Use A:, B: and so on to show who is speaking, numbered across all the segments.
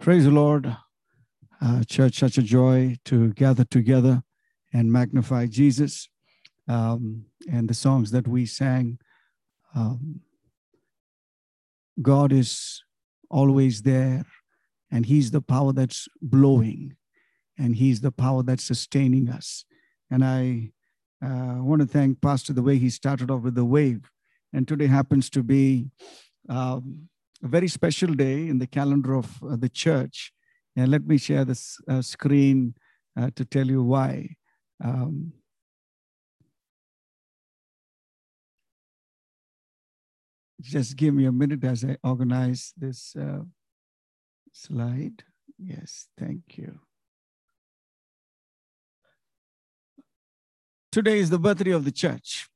A: Praise the Lord. Uh, church, such a joy to gather together and magnify Jesus. Um, and the songs that we sang, um, God is always there, and He's the power that's blowing, and He's the power that's sustaining us. And I uh, want to thank Pastor the way he started off with the wave. And today happens to be um, a very special day in the calendar of uh, the church. And let me share this uh, screen uh, to tell you why. Um, just give me a minute as I organize this uh, slide. Yes, thank you. Today is the birthday of the church.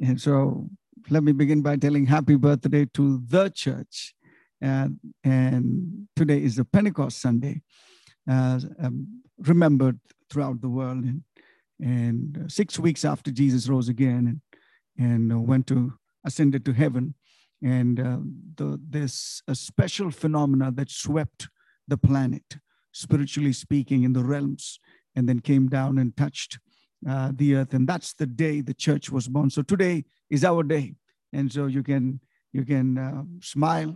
A: And so let me begin by telling happy birthday to the church. And, and today is the Pentecost Sunday, uh, um, remembered throughout the world. And, and six weeks after Jesus rose again and, and uh, went to ascended to heaven, and uh, the, this a special phenomena that swept the planet, spiritually speaking, in the realms, and then came down and touched uh, the earth. And that's the day the church was born. So today is our day, and so you can you can uh, smile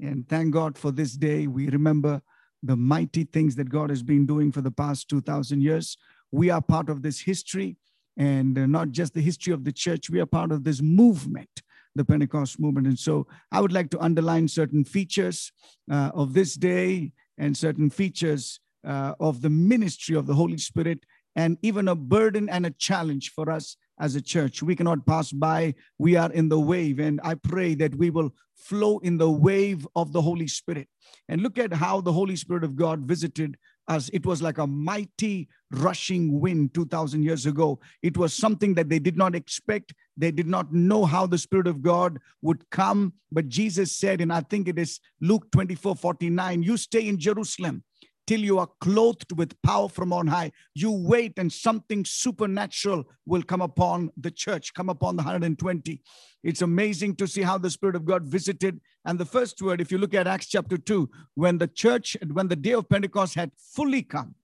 A: and thank God for this day. We remember the mighty things that God has been doing for the past 2,000 years. We are part of this history, and uh, not just the history of the church, we are part of this movement, the Pentecost movement. And so I would like to underline certain features uh, of this day and certain features uh, of the ministry of the Holy Spirit, and even a burden and a challenge for us as a church. We cannot pass by. We are in the wave. And I pray that we will flow in the wave of the Holy Spirit. And look at how the Holy Spirit of God visited us. It was like a mighty rushing wind 2000 years ago. It was something that they did not expect. They did not know how the Spirit of God would come. But Jesus said, and I think it is Luke 24 49, you stay in Jerusalem till you are clothed with power from on high. You wait, and something supernatural will come upon the church, come upon the 120. It's amazing to see how the Spirit of God visited. And the first word, if you look at Acts chapter 2, when the church, when the day of Pentecost had fully come,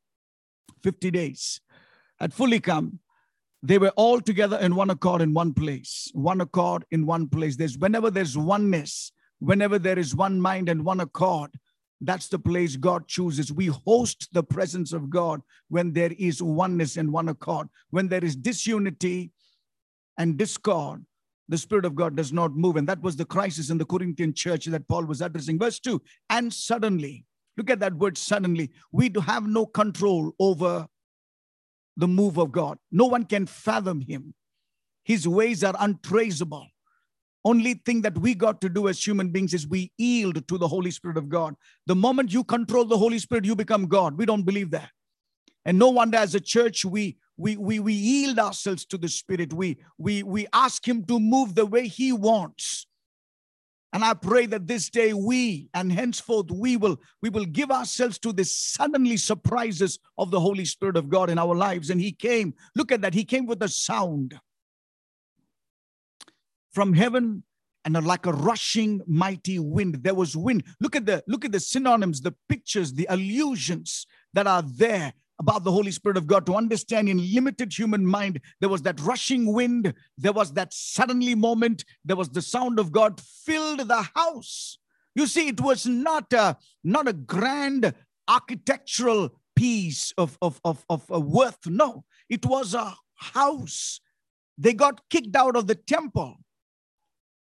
A: 50 days had fully come, they were all together in one accord in one place, one accord in one place. There's whenever there's oneness, whenever there is one mind and one accord, that's the place God chooses. We host the presence of God when there is oneness and one accord. When there is disunity and discord, the Spirit of God does not move. And that was the crisis in the Corinthian church that Paul was addressing. Verse 2 And suddenly, look at that word suddenly, we have no control over the move of God. No one can fathom him, his ways are untraceable. Only thing that we got to do as human beings is we yield to the Holy Spirit of God. The moment you control the Holy Spirit, you become God. We don't believe that. And no wonder as a church, we we we, we yield ourselves to the Spirit. We we we ask Him to move the way He wants. And I pray that this day we and henceforth we will we will give ourselves to the suddenly surprises of the Holy Spirit of God in our lives. And He came. Look at that. He came with a sound from heaven and like a rushing mighty wind. There was wind. Look at the look at the synonyms the pictures the allusions that are there about the holy spirit of god. To understand in limited human mind there was that rushing wind. There was that suddenly moment. There was the sound of god filled the house. You see it was not a not a grand architectural piece of of of, of, worth. No it was a house. They got kicked out of the temple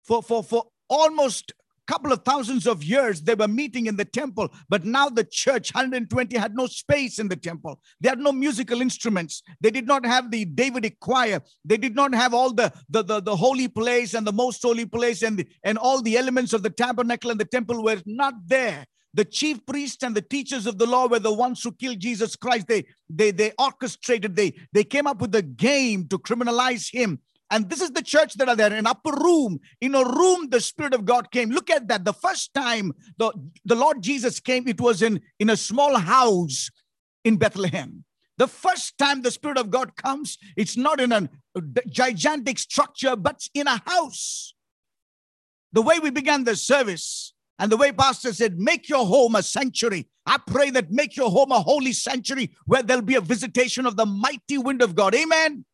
A: for, for, for almost a couple of thousands of years they were meeting in the temple but now the church 120 had no space in the temple. They had no musical instruments. They did not have the davidic choir. They did not have all the the, the, the holy place and the most holy place and the, and all the elements of the tabernacle and the temple were not there. The chief priests and the teachers of the law were the ones who killed jesus christ. They they they orchestrated they they came up with a game to criminalize him and this is the church that are there in upper room. In a room, the Spirit of God came. Look at that. The first time the, the Lord Jesus came, it was in, in a small house in Bethlehem. The first time the Spirit of God comes, it's not in a gigantic structure, but in a house. The way we began the service, And the way Pastor said, make your home a sanctuary. I pray that make your home a holy sanctuary where there'll be a visitation of the mighty wind of God. Amen.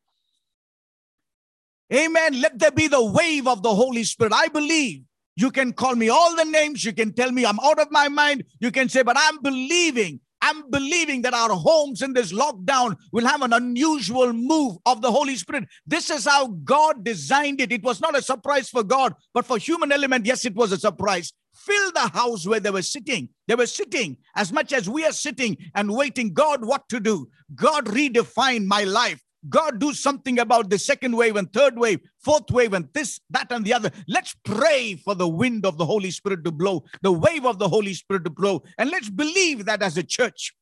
A: Amen. Let there be the wave of the Holy Spirit. I believe you can call me all the names. You can tell me I'm out of my mind. You can say, but I'm believing. I'm believing that our homes in this lockdown will have an unusual move of the Holy Spirit. This is how God designed it. It was not a surprise for God, but for human element, yes, it was a surprise. Fill the house where they were sitting. They were sitting as much as we are sitting and waiting. God, what to do? God redefine my life. God do something about the second wave and third wave, fourth wave, and this, that, and the other. Let's pray for the wind of the Holy Spirit to blow, the wave of the Holy Spirit to blow. And let's believe that as a church,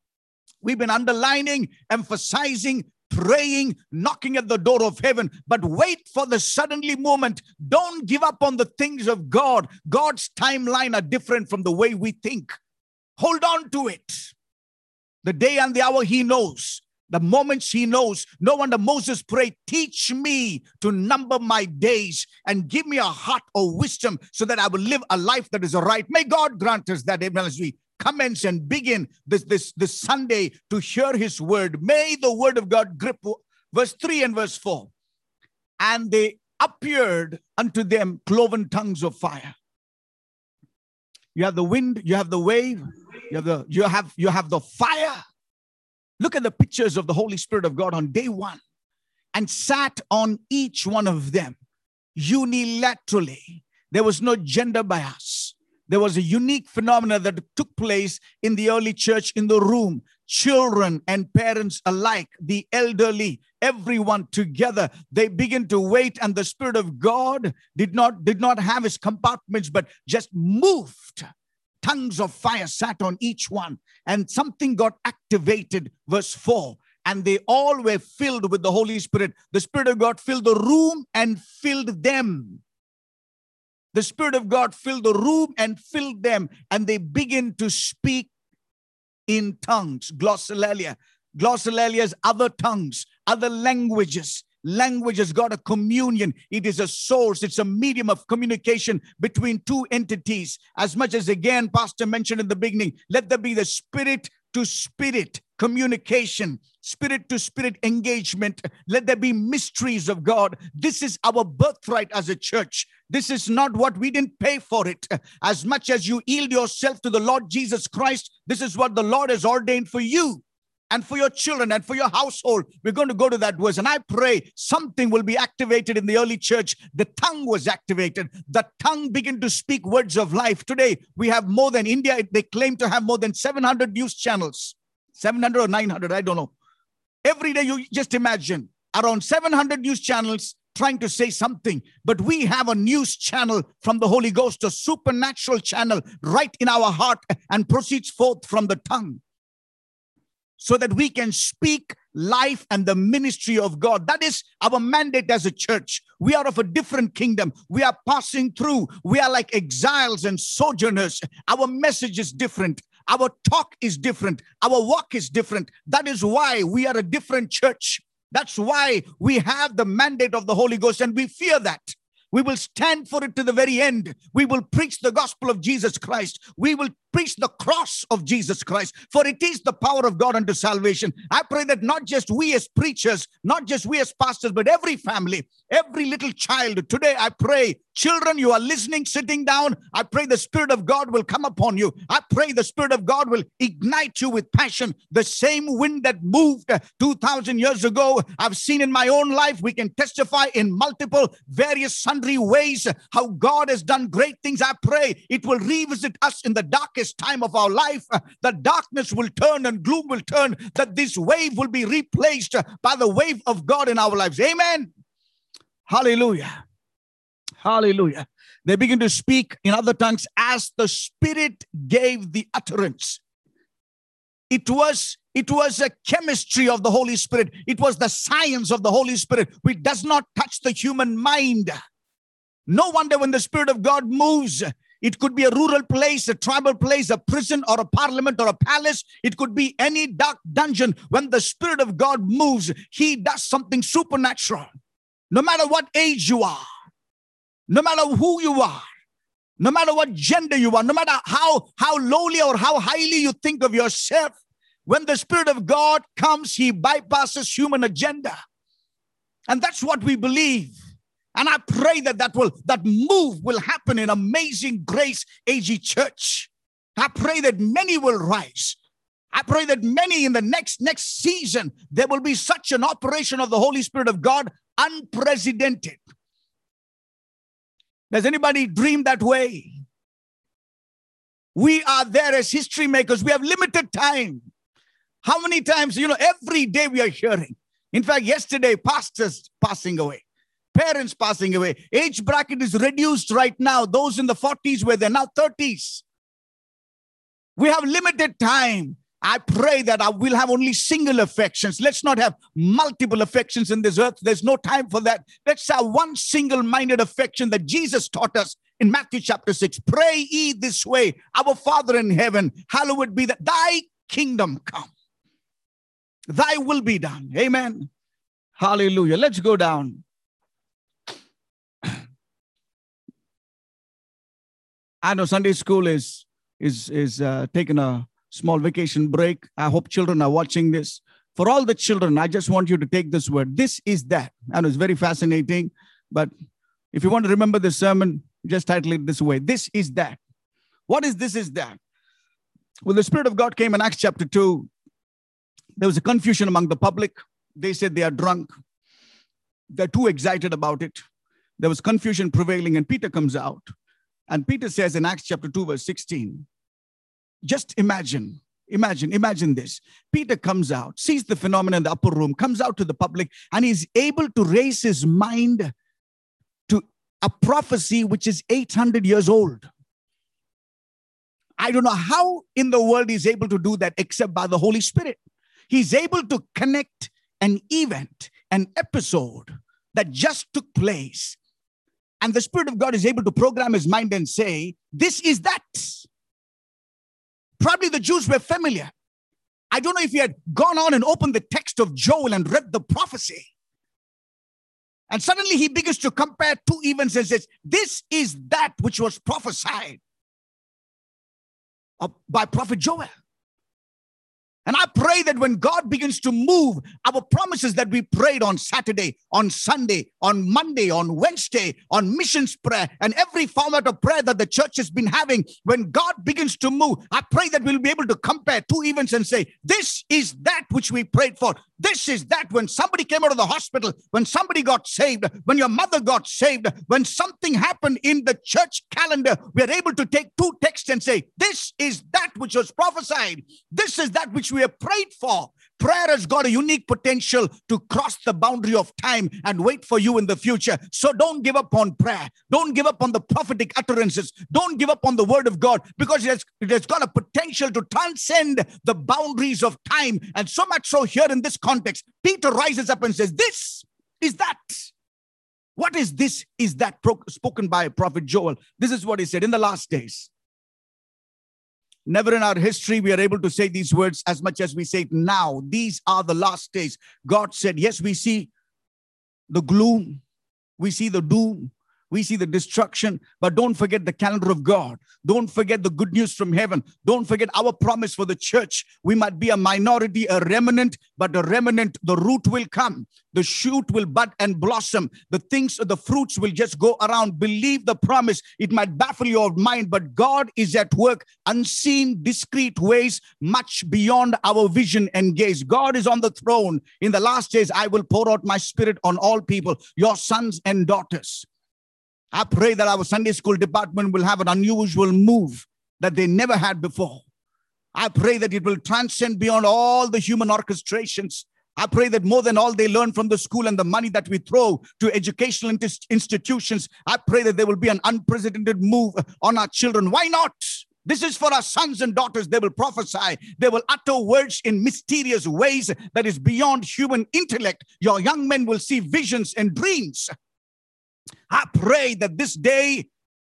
A: we've been underlining, emphasizing, praying, knocking at the door of heaven, but wait for the suddenly moment. Don't give up on the things of God. God's timeline are different from the way we think. Hold on to it. The day and the hour he knows the moments he knows. No wonder Moses prayed, Teach me to number my days and give me a heart of wisdom so that I will live a life that is right. May God grant us that even as we commence and begin this, this, this Sunday to hear his word. May the word of God grip verse 3 and verse 4. And they appeared unto them cloven tongues of fire. You have the wind, you have the wave, you have the you have you have the fire Look at the pictures of the Holy Spirit of God on day one and sat on each one of them unilaterally. There was no gender bias. There was a unique phenomenon that took place in the early church in the room. Children and parents alike, the elderly, everyone together, they begin to wait, and the Spirit of God did not, did not have his compartments, but just moved tongues of fire sat on each one, and something got activated. Verse 4 and they all were filled with the Holy Spirit. The Spirit of God filled the room and filled them. The Spirit of God filled the room and filled them, and they begin to speak in tongues, glossolalia. Glossolalia is other tongues, other languages. Language has got a communion. It is a source. It's a medium of communication between two entities. As much as again, Pastor mentioned in the beginning, let there be the spirit to spirit communication, spirit to spirit engagement. Let there be mysteries of God. This is our birthright as a church. This is not what we didn't pay for it. As much as you yield yourself to the Lord Jesus Christ, this is what the Lord has ordained for you and for your children and for your household. We're going to go to that verse. And I pray something will be activated in the early church. The tongue was activated. The tongue began to speak words of life. Today, we have more than India. They claim to have more than 700 news channels. 700 or 900, I don't know. Every day, you just imagine around 700 news channels trying to say something, but we have a news channel from the Holy Ghost, a supernatural channel right in our heart and proceeds forth from the tongue so that we can speak life and the ministry of God. That is our mandate as a church. We are of a different kingdom. We are passing through. We are like exiles and sojourners. Our message is different. Our talk is different. Our walk is different. That is why we are a different church. That's why we have the mandate of the Holy Ghost and we fear that. We will stand for it to the very end. We will preach the gospel of Jesus Christ. We will preach the cross of Jesus Christ, for it is the power of God unto salvation. I pray that not just we as preachers, not just we as pastors, but every family, every little child, today I pray, children, you are listening, sitting down. I pray the Spirit of God will come upon you. I pray the Spirit of God will ignite you with passion. The same wind that moved uh, 2,000 years ago, I've seen in my own life. We can testify in multiple, various, sundry ways uh, how God has done great things. I pray it will revisit us in the darkest darkest time of our life, uh, the darkness will turn and gloom will turn, that this wave will be replaced by the wave of God in our lives. Amen. Hallelujah. Hallelujah. They begin to speak in other tongues as the Spirit gave the utterance. It was it was a chemistry of the Holy Spirit. It was the science of the Holy Spirit, which does not touch the human mind. No wonder when the Spirit of God moves, it could be a rural place, a tribal place, a prison, or a parliament, or a palace. It could be any dark dungeon. When the Spirit of God moves, He does something supernatural. No matter what age you are, no matter who you are, no matter what gender you are, no matter how, how lowly or how highly you think of yourself, when the Spirit of God comes, He bypasses human agenda. And that's what we believe. And I pray that that will that move will happen in amazing grace AG church. I pray that many will rise. I pray that many in the next next season there will be such an operation of the Holy Spirit of God unprecedented. Does anybody dream that way? We are there as history makers. We have limited time. How many times, you know, every day we are hearing. In fact, yesterday, pastors passing away, parents passing away. Age bracket is reduced right now. Those in the 40s where they're now 30s. We have limited time. I pray that I will have only single affections. Let's not have multiple affections in this earth. There's no time for that. Let's have one single minded affection that Jesus taught us in Matthew chapter 6. Pray ye this way Our Father in heaven, hallowed be that thy kingdom come. Thy will be done. Amen. Hallelujah. Let's go down. I know Sunday school is is is uh, taking a small vacation break. I hope children are watching this. For all the children, I just want you to take this word. This is that. I know it's very fascinating, but if you want to remember the sermon, just title it this way This is that. What is this is that? When the Spirit of God came in Acts chapter 2, there was a confusion among the public. They said they are drunk. They're too excited about it. There was confusion prevailing, and Peter comes out. And Peter says in Acts chapter 2, verse 16, just imagine, imagine, imagine this. Peter comes out, sees the phenomenon in the upper room, comes out to the public, and he's able to raise his mind to a prophecy which is 800 years old. I don't know how in the world he's able to do that except by the Holy Spirit. He's able to connect an event, an episode that just took place. And the Spirit of God is able to program his mind and say, This is that. Probably the Jews were familiar. I don't know if he had gone on and opened the text of Joel and read the prophecy. And suddenly he begins to compare two events and says, This is that which was prophesied by prophet Joel. And I pray that when God begins to move, our promises that we prayed on Saturday, on Sunday, on Monday, on Wednesday, on missions prayer, and every format of prayer that the church has been having, when God begins to move, I pray that we'll be able to compare two events and say, This is that which we prayed for. This is that when somebody came out of the hospital, when somebody got saved, when your mother got saved, when something happened in the church calendar, we are able to take two texts and say, This is that which was prophesied. This is that which we have prayed for. Prayer has got a unique potential to cross the boundary of time and wait for you in the future. So don't give up on prayer. Don't give up on the prophetic utterances. Don't give up on the word of God because it has, it has got a potential to transcend the boundaries of time. And so much so here in this context, Peter rises up and says, This is that. What is this? Is that spoken by Prophet Joel? This is what he said in the last days. Never in our history we are able to say these words as much as we say now. These are the last days. God said, Yes, we see the gloom, we see the doom, we see the destruction, but don't forget the calendar of God. Don't forget the good news from heaven. Don't forget our promise for the church. We might be a minority, a remnant, but the remnant, the root will come. The shoot will bud and blossom. The things, the fruits will just go around. Believe the promise. It might baffle your mind, but God is at work, unseen, discreet ways, much beyond our vision and gaze. God is on the throne. In the last days, I will pour out my spirit on all people, your sons and daughters. I pray that our Sunday school department will have an unusual move that they never had before. I pray that it will transcend beyond all the human orchestrations. I pray that more than all they learn from the school and the money that we throw to educational institutions, I pray that there will be an unprecedented move on our children. Why not? This is for our sons and daughters. They will prophesy. They will utter words in mysterious ways that is beyond human intellect. Your young men will see visions and dreams. I pray that this day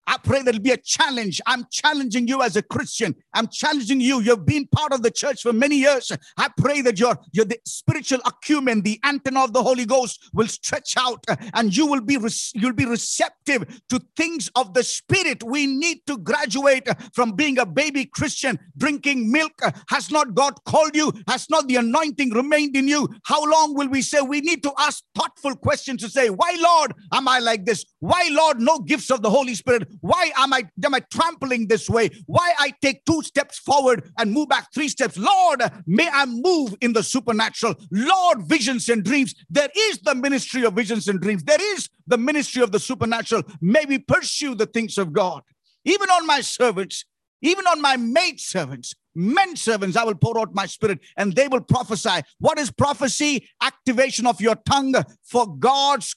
A: I pray there'll be a challenge. I'm challenging you as a Christian. I'm challenging you. You've been part of the church for many years. I pray that your, your spiritual acumen, the antenna of the Holy Ghost will stretch out uh, and you will be you'll be receptive to things of the spirit. We need to graduate uh, from being a baby Christian, drinking milk. Uh, has not God called you? Has not the anointing remained in you? How long will we say we need to ask thoughtful questions to say, why Lord am I like this? Why Lord no gifts of the Holy Spirit? Why am I am I trampling this way? Why I take two steps forward and move back three steps? Lord, may I move in the supernatural. Lord, visions and dreams. There is the ministry of visions and dreams. There is the ministry of the supernatural. May we pursue the things of God. Even on my servants, even on my maid servants, men servants, I will pour out my spirit and they will prophesy. What is prophecy? Activation of your tongue for God's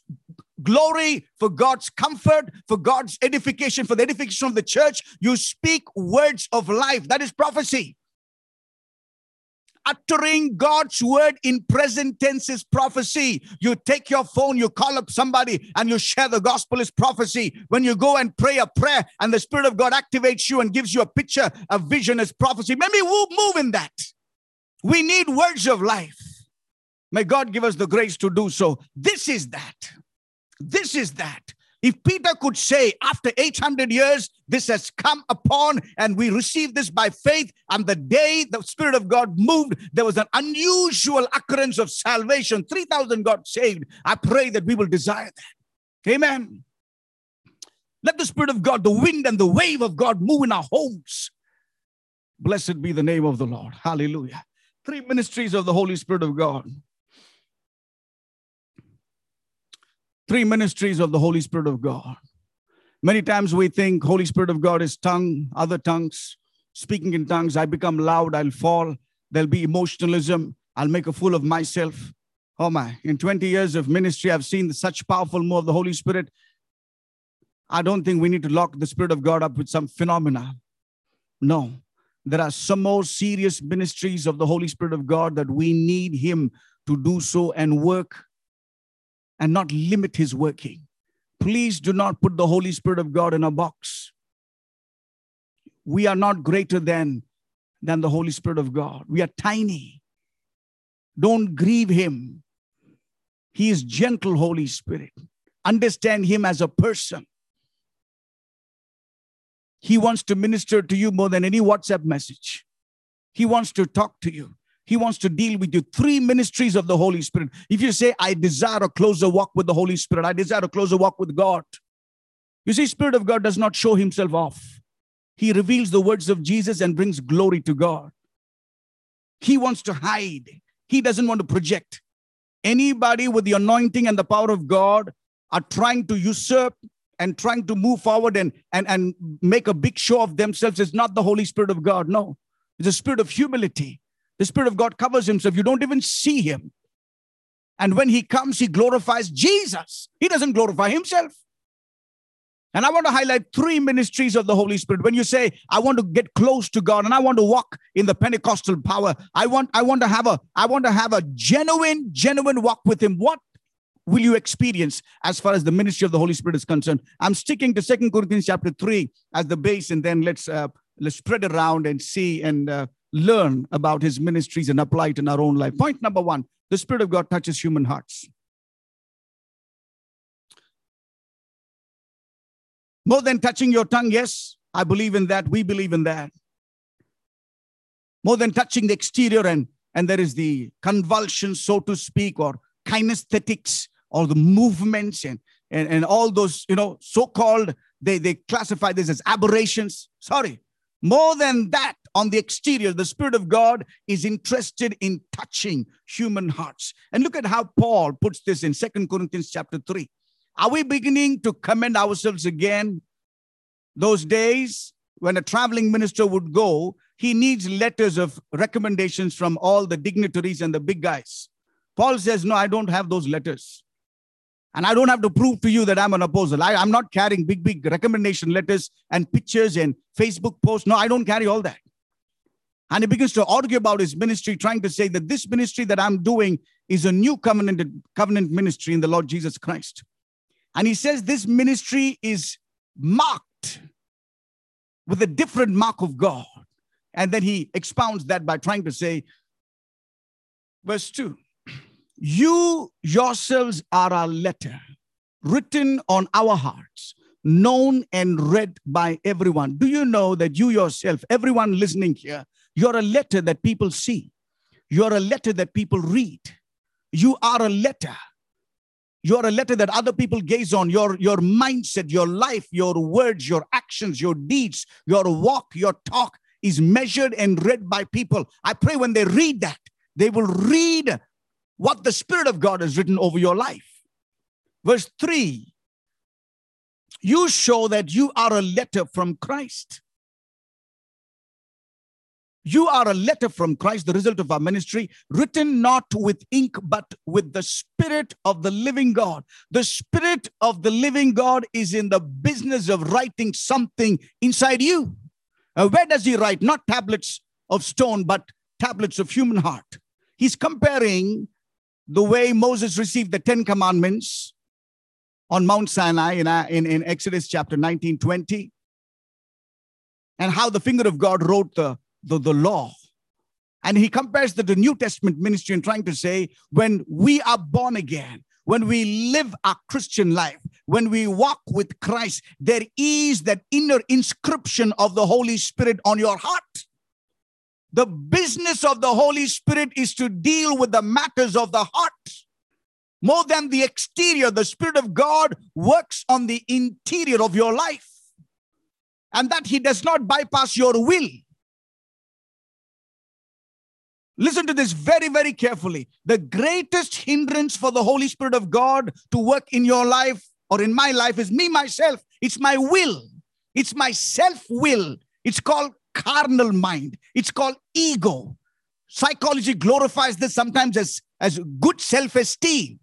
A: glory, for God's comfort, for God's edification, for the edification of the church. You speak words of life. That is prophecy. Uttering God's word in present tense is prophecy. You take your phone, you call up somebody, and you share the gospel is prophecy. When you go and pray a prayer and the Spirit of God activates you and gives you a picture, a vision is prophecy. Maybe we'll move in that. We need words of life. May God give us the grace to do so. This is that. This is that. If Peter could say, after 800 years, this has come upon, and we receive this by faith, and the day the Spirit of God moved, there was an unusual occurrence of salvation. 3,000 got saved. I pray that we will desire that. Amen. Let the Spirit of God, the wind and the wave of God move in our homes. Blessed be the name of the Lord. Hallelujah. Three ministries of the Holy Spirit of God. Three ministries of the Holy Spirit of God. Many times we think Holy Spirit of God is tongue, other tongues, speaking in tongues. I become loud, I'll fall. There'll be emotionalism. I'll make a fool of myself. Oh my, in 20 years of ministry, I've seen such powerful move of the Holy Spirit. I don't think we need to lock the Spirit of God up with some phenomena. No, there are some more serious ministries of the Holy Spirit of God that we need Him to do so and work and not limit his working. Please do not put the Holy Spirit of God in a box. We are not greater than, than the Holy Spirit of God. We are tiny. Don't grieve him. He is gentle, Holy Spirit. Understand him as a person. He wants to minister to you more than any WhatsApp message. He wants to talk to you. He wants to deal with you. Three ministries of the Holy Spirit. If you say, I desire a closer walk with the Holy Spirit, I desire a closer walk with God. You see, Spirit of God does not show himself off. He reveals the words of Jesus and brings glory to God. He wants to hide. He doesn't want to project. Anybody with the anointing and the power of God are trying to usurp and trying to move forward and, and, and make a big show of themselves is not the Holy Spirit of God. No, it's a spirit of humility. The Spirit of God covers himself. You don't even see him. And when he comes, he glorifies Jesus. He doesn't glorify himself. And I want to highlight three ministries of the Holy Spirit. When you say, I want to get close to God and I want to walk in the Pentecostal power, I want, I want to have a, I want to have a genuine, genuine walk with him. What will you experience as far as the ministry of the Holy Spirit is concerned? I'm sticking to Second Corinthians chapter 3 as the base, and then let's uh, let's spread around and see and uh, learn about his ministries and apply it in our own life. Point number one the Spirit of God touches human hearts. More than touching your tongue, yes, I believe in that. We believe in that. More than touching the exterior, and, and there is the convulsion, so to speak, or kinesthetics, or the movements, and, and, and all those, you know, so called, they, they classify this as aberrations. Sorry. More than that, on the exterior, the Spirit of God is interested in touching human hearts. And look at how Paul puts this in Second Corinthians chapter 3. Are we beginning to commend ourselves again? Those days when a traveling minister would go, he needs letters of recommendations from all the dignitaries and the big guys. Paul says, No, I don't have those letters. And I don't have to prove to you that I'm an apostle. I, am not carrying big, big recommendation letters and pictures and Facebook posts. No, I don't carry all that. And he begins to argue about his ministry, trying to say that this ministry that I'm doing is a new covenant, covenant ministry in the Lord Jesus Christ. And he says this ministry is marked marked with a different mark of God. And then he expounds that by trying to say, verse 2 You yourselves are our letter, written on our hearts, known and read by everyone. Do you know that you yourself, everyone listening here, you're a letter that people see, you're a letter that people read, you are a letter. You're a letter that other people gaze on. Your, your mindset, your life, your words, your actions, your deeds, your walk, your talk is measured and read by people. I pray when they read that, they will read what the Spirit of God has written over your life. Verse 3 You show that you are a letter from Christ. You are a letter from Christ, the result of our ministry, written not with ink, but with the Spirit of the living God. The Spirit of the living God is in the business of writing something inside you. Uh, where does he write? Not tablets of stone, but tablets of human heart. He's comparing the way Moses received the Ten Commandments on Mount Sinai in, in, in Exodus chapter 19 20, and how the finger of God wrote the, the, the law. And he compares the, the New Testament ministry and trying to say, when we are born again, when we live our Christian life, when we walk with Christ, there is that inner inscription of the Holy Spirit on your heart. The business of the Holy Spirit is to deal with the matters of the heart. More than the exterior, the Spirit of God works on the interior of your life. And that He does not bypass your will. Listen to this very, very carefully. The greatest hindrance for the Holy Spirit of God to work in your life or in my life is me, myself. It's my will, it's my self will. It's called carnal mind, it's called ego. Psychology glorifies this sometimes as, as good self esteem.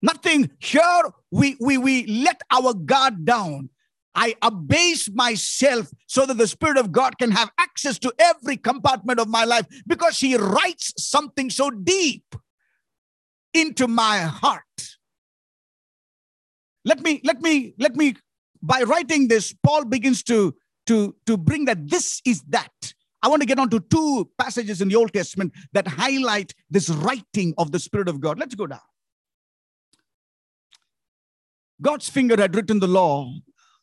A: Nothing here, we, we, we let our guard down. I abase myself so that the Spirit of God can have access to every compartment of my life because He writes something so deep into my heart. Let me, let me, let me, by writing this, Paul begins to, to, to bring that this is that. I want to get on to two passages in the Old Testament that highlight this writing of the Spirit of God. Let's go down. God's finger had written the law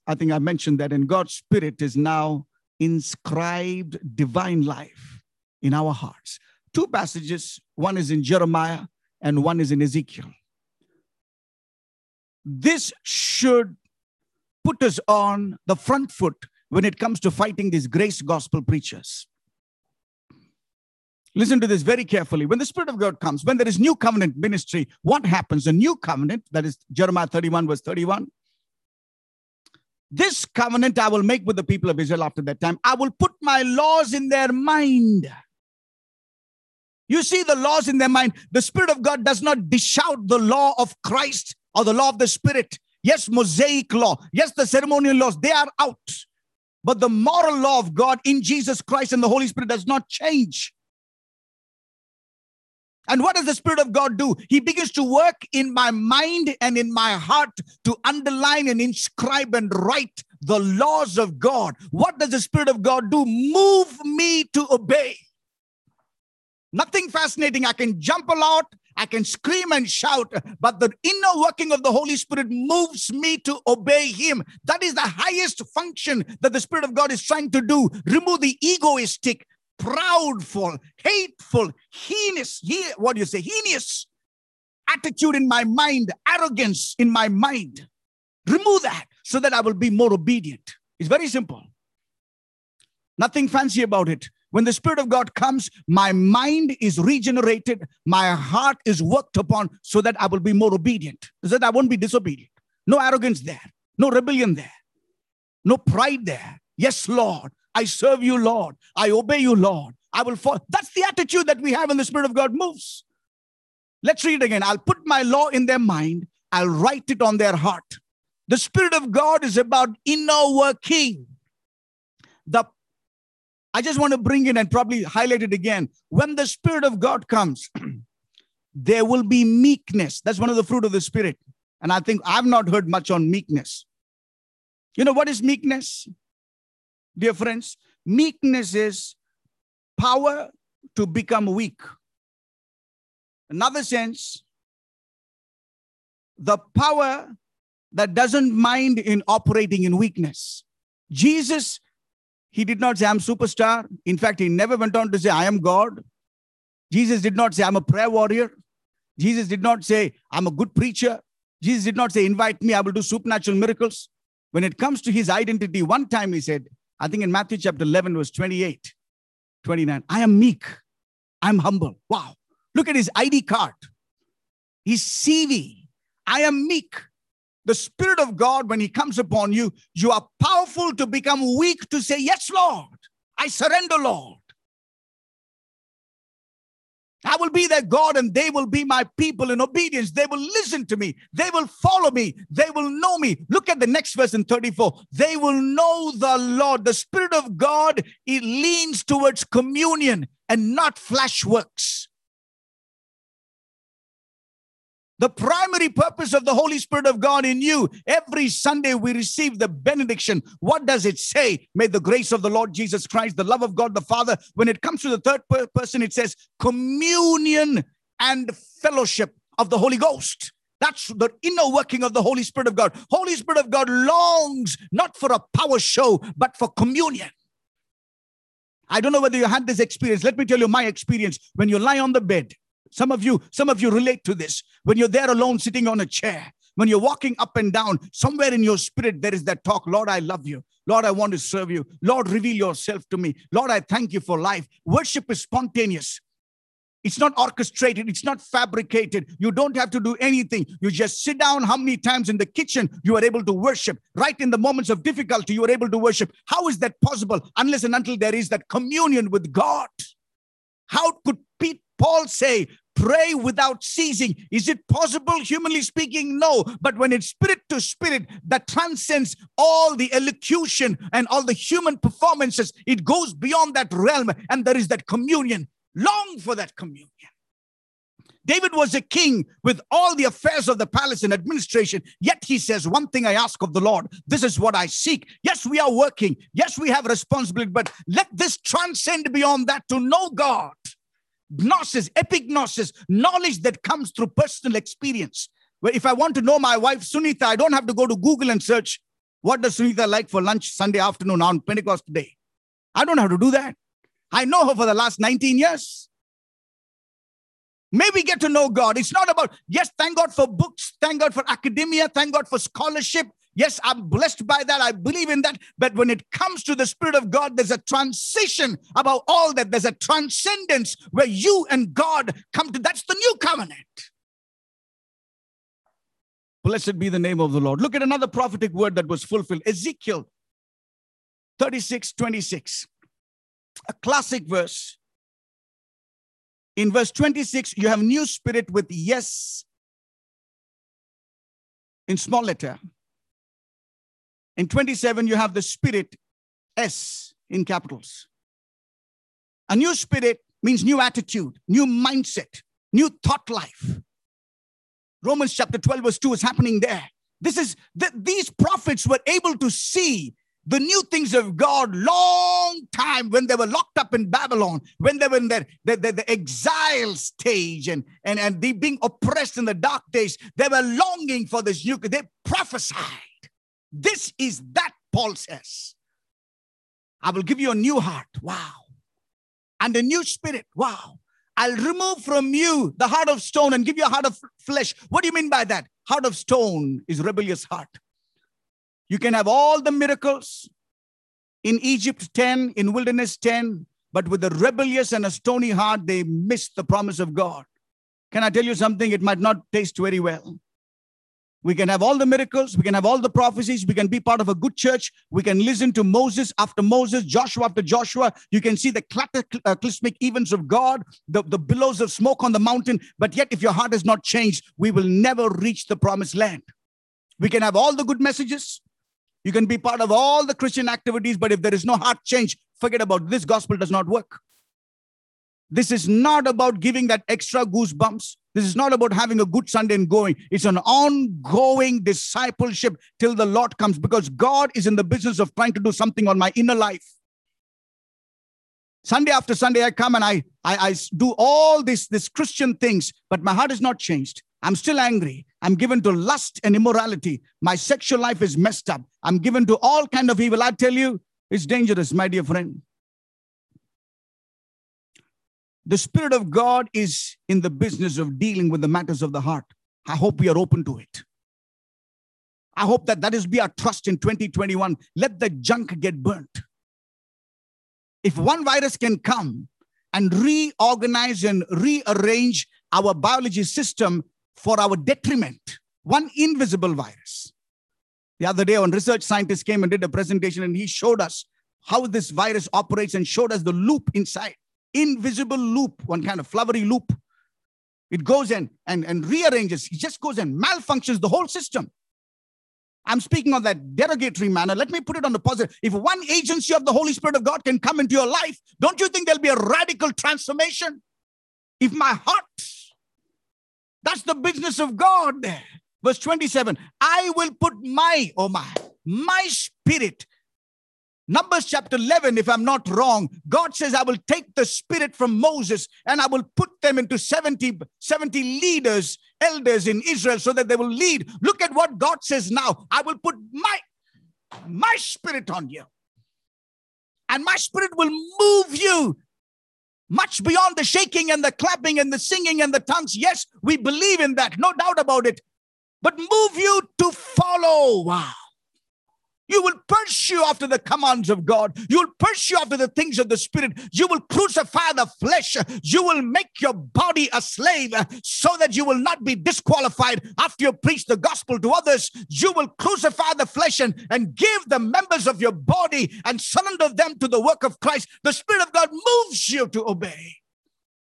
A: I think I mentioned that, in God's Spirit is now inscribed divine life in our hearts. Two passages, one is in Jeremiah and one is in Ezekiel. This should put us on the front foot when it comes to fighting these grace gospel preachers. Listen to this very carefully. When the Spirit of God comes, when there is new covenant ministry, what happens? A new covenant, that is Jeremiah 31, verse 31, this covenant I will make with the people of Israel after that time. I will put my laws in their mind. You see the laws in their mind. The Spirit of God does not dish out the law of Christ or the law of the Spirit. Yes, Mosaic law. Yes, the ceremonial laws, they are out. But the moral law of God in Jesus Christ and the Holy Spirit does not change. And what does the Spirit of God do? He begins to work in my mind and in my heart to underline and inscribe and write the laws of God. What does the Spirit of God do? Move me to obey. Nothing fascinating. I can jump a lot, I can scream and shout, but the inner working of the Holy Spirit moves me to obey Him. That is the highest function that the Spirit of God is trying to do. Remove the egoistic, proudful, hateful, heinous, he, what do you say, heinous attitude in my mind, arrogance in my mind. Remove that so that I will be more obedient. It's very simple. Nothing fancy about it. When the Spirit of God comes, my mind is regenerated, my heart is worked upon so that I will be more obedient, so that I won't be disobedient. No arrogance there, no rebellion there, no pride there. Yes, Lord, I serve you, Lord. I obey you, Lord. I will follow. That's the attitude that we have when the Spirit of God moves. Let's read again. I'll put my law in their mind, I'll write it on their heart. The Spirit of God is about inner working. The I just want to bring in and probably highlight it again. When the Spirit of God comes, there will be meekness. That's one of the fruit of the Spirit. And I think I've not heard much on meekness. You know what is meekness? Dear friends, meekness is power to become weak. Another sense, the power that doesn't mind in operating in weakness. Jesus, he did not say, I'm superstar. In fact, he never went on to say, I am God. Jesus did not say, I'm a prayer warrior. Jesus did not say, I'm a good preacher. Jesus did not say, invite me, I will do supernatural miracles. When it comes to his identity, one time he said, I think in Matthew chapter 11, verse 28, 29, I am meek, I'm humble. Wow. Look at his ID card. He's CV. I am meek. The Spirit of God, when He comes upon you, you are powerful to become weak to say, Yes, Lord, I surrender, Lord. I will be their God and they will be my people in obedience. They will listen to me. They will follow me. They will know me. Look at the next verse in 34. They will know the Lord. The Spirit of God, it leans towards communion and not flesh works. The primary purpose of the Holy Spirit of God in you. Every Sunday we receive the benediction. What does it say? May the grace of the Lord Jesus Christ, the love of God the Father. When it comes to the third person, it says communion and fellowship of the Holy Ghost. That's the inner working of the Holy Spirit of God. Holy Spirit of God longs not for a power show, but for communion. I don't know whether you had this experience. Let me tell you my experience. When you lie on the bed, some of you, some of you relate to this. When you're there alone sitting on a chair, when you're walking up and down, somewhere in your spirit, there is that talk, Lord, I love you. Lord, I want to serve you. Lord, reveal yourself to me. Lord, I thank you for life. Worship is spontaneous. It's not orchestrated. It's not fabricated. You don't have to do anything. You just sit down. How many times in the kitchen you are able to worship? Right in the moments of difficulty, you are able to worship. How is that possible? Unless and until there is that communion with God. How could Paul say, pray without ceasing. Is it possible, humanly speaking? No. But when it's spirit to spirit, that transcends all the elocution and all the human performances, it goes beyond that realm, and there is that communion. Long for that communion. David was a king with all the affairs of the palace and administration. Yet he says, One thing I ask of the Lord, this is what I seek. Yes, we are working. Yes, we have responsibility, but let this transcend beyond that to know God gnosis, epignosis, knowledge that comes through personal experience. Where if I want to know my wife Sunitha, I don't have to go to Google and search what does Sunitha like for lunch Sunday afternoon on Pentecost day. I don't have to do that. I know her for the last 19 years. Maybe get to know God. It's not about, yes, thank God for books, thank God for academia, thank God for scholarship, Yes, I'm blessed by that. I believe in that. But when it comes to the Spirit of God, there's a transition about all that. There's a transcendence where you and God come to. That's the new covenant. Blessed be the name of the Lord. Look at another prophetic word that was fulfilled Ezekiel 36 26. A classic verse. In verse 26, you have new spirit with yes in small letter. In 27, you have the spirit, S in capitals. A new spirit means new attitude, new mindset, new thought life. Romans chapter 12, verse 2 is happening there. This is that these prophets were able to see the new things of God long time when they were locked up in Babylon, when they were in their, the, the, the exile stage and, and, and they being oppressed in the dark days, they were longing for this new, they prophesied. This is that, Paul says. I will give you a new heart. Wow. And a new spirit. Wow. I'll remove from you the heart of stone and give you a heart of flesh. What do you mean by that? Heart of stone is rebellious heart. You can have all the miracles in Egypt 10, in wilderness 10, but with a rebellious and a stony heart, they miss the promise of God. Can I tell you something? It might not taste very well. We can have all the miracles. We can have all the prophecies. We can be part of a good church. We can listen to Moses after Moses, Joshua after Joshua. You can see the cataclysmic uh, events of God, the, the billows of smoke on the mountain. But yet, if your heart is not changed, we will never reach the promised land. We can have all the good messages. You can be part of all the Christian activities. But if there is no heart change, forget about it. this gospel does not work. This is not about giving that extra goosebumps This is not about having a good Sunday and going. It's an ongoing discipleship till the Lord comes because God is in the business of trying to do something on my inner life. Sunday after Sunday, I come and I, I, I do all these, these Christian things, but my heart is not changed. I'm still angry. I'm given to lust and immorality. My sexual life is messed up. I'm given to all kind of evil. I tell you, it's dangerous, my dear friend. The Spirit of God is in the business of dealing with the matters of the heart. I hope we are open to it. I hope that that is be our trust in 2021. Let the junk get burnt. If one virus can come and reorganize and rearrange our biology system for our detriment, one invisible virus. The other day, one research scientist came and did a presentation, and he showed us how this virus operates and showed us the loop inside invisible loop, one kind of flowery loop. It goes in and, and rearranges, it just goes and malfunctions the whole system. I'm speaking on that derogatory manner. Let me put it on the positive. If one agency of the Holy Spirit of God can come into your life, don't you think there'll be a radical transformation? If my heart, that's the business of God. Verse 27 I will put my, oh my, my spirit Numbers chapter 11, if I'm not wrong, God says, I will take the spirit from Moses and I will put them into 70, 70 leaders, elders in Israel so that they will lead. Look at what God says now. I will put my, my spirit on you. And my spirit will move you much beyond the shaking and the clapping and the singing and the tongues. Yes, we believe in that, no doubt about it. But move you to follow. Wow. You will pursue after the commands of God. You will pursue after the things of the Spirit. You will crucify the flesh. You will make your body a slave so that you will not be disqualified after you preach the gospel to others. You will crucify the flesh and, and give the members of your body and surrender them to the work of Christ. The Spirit of God moves you to obey.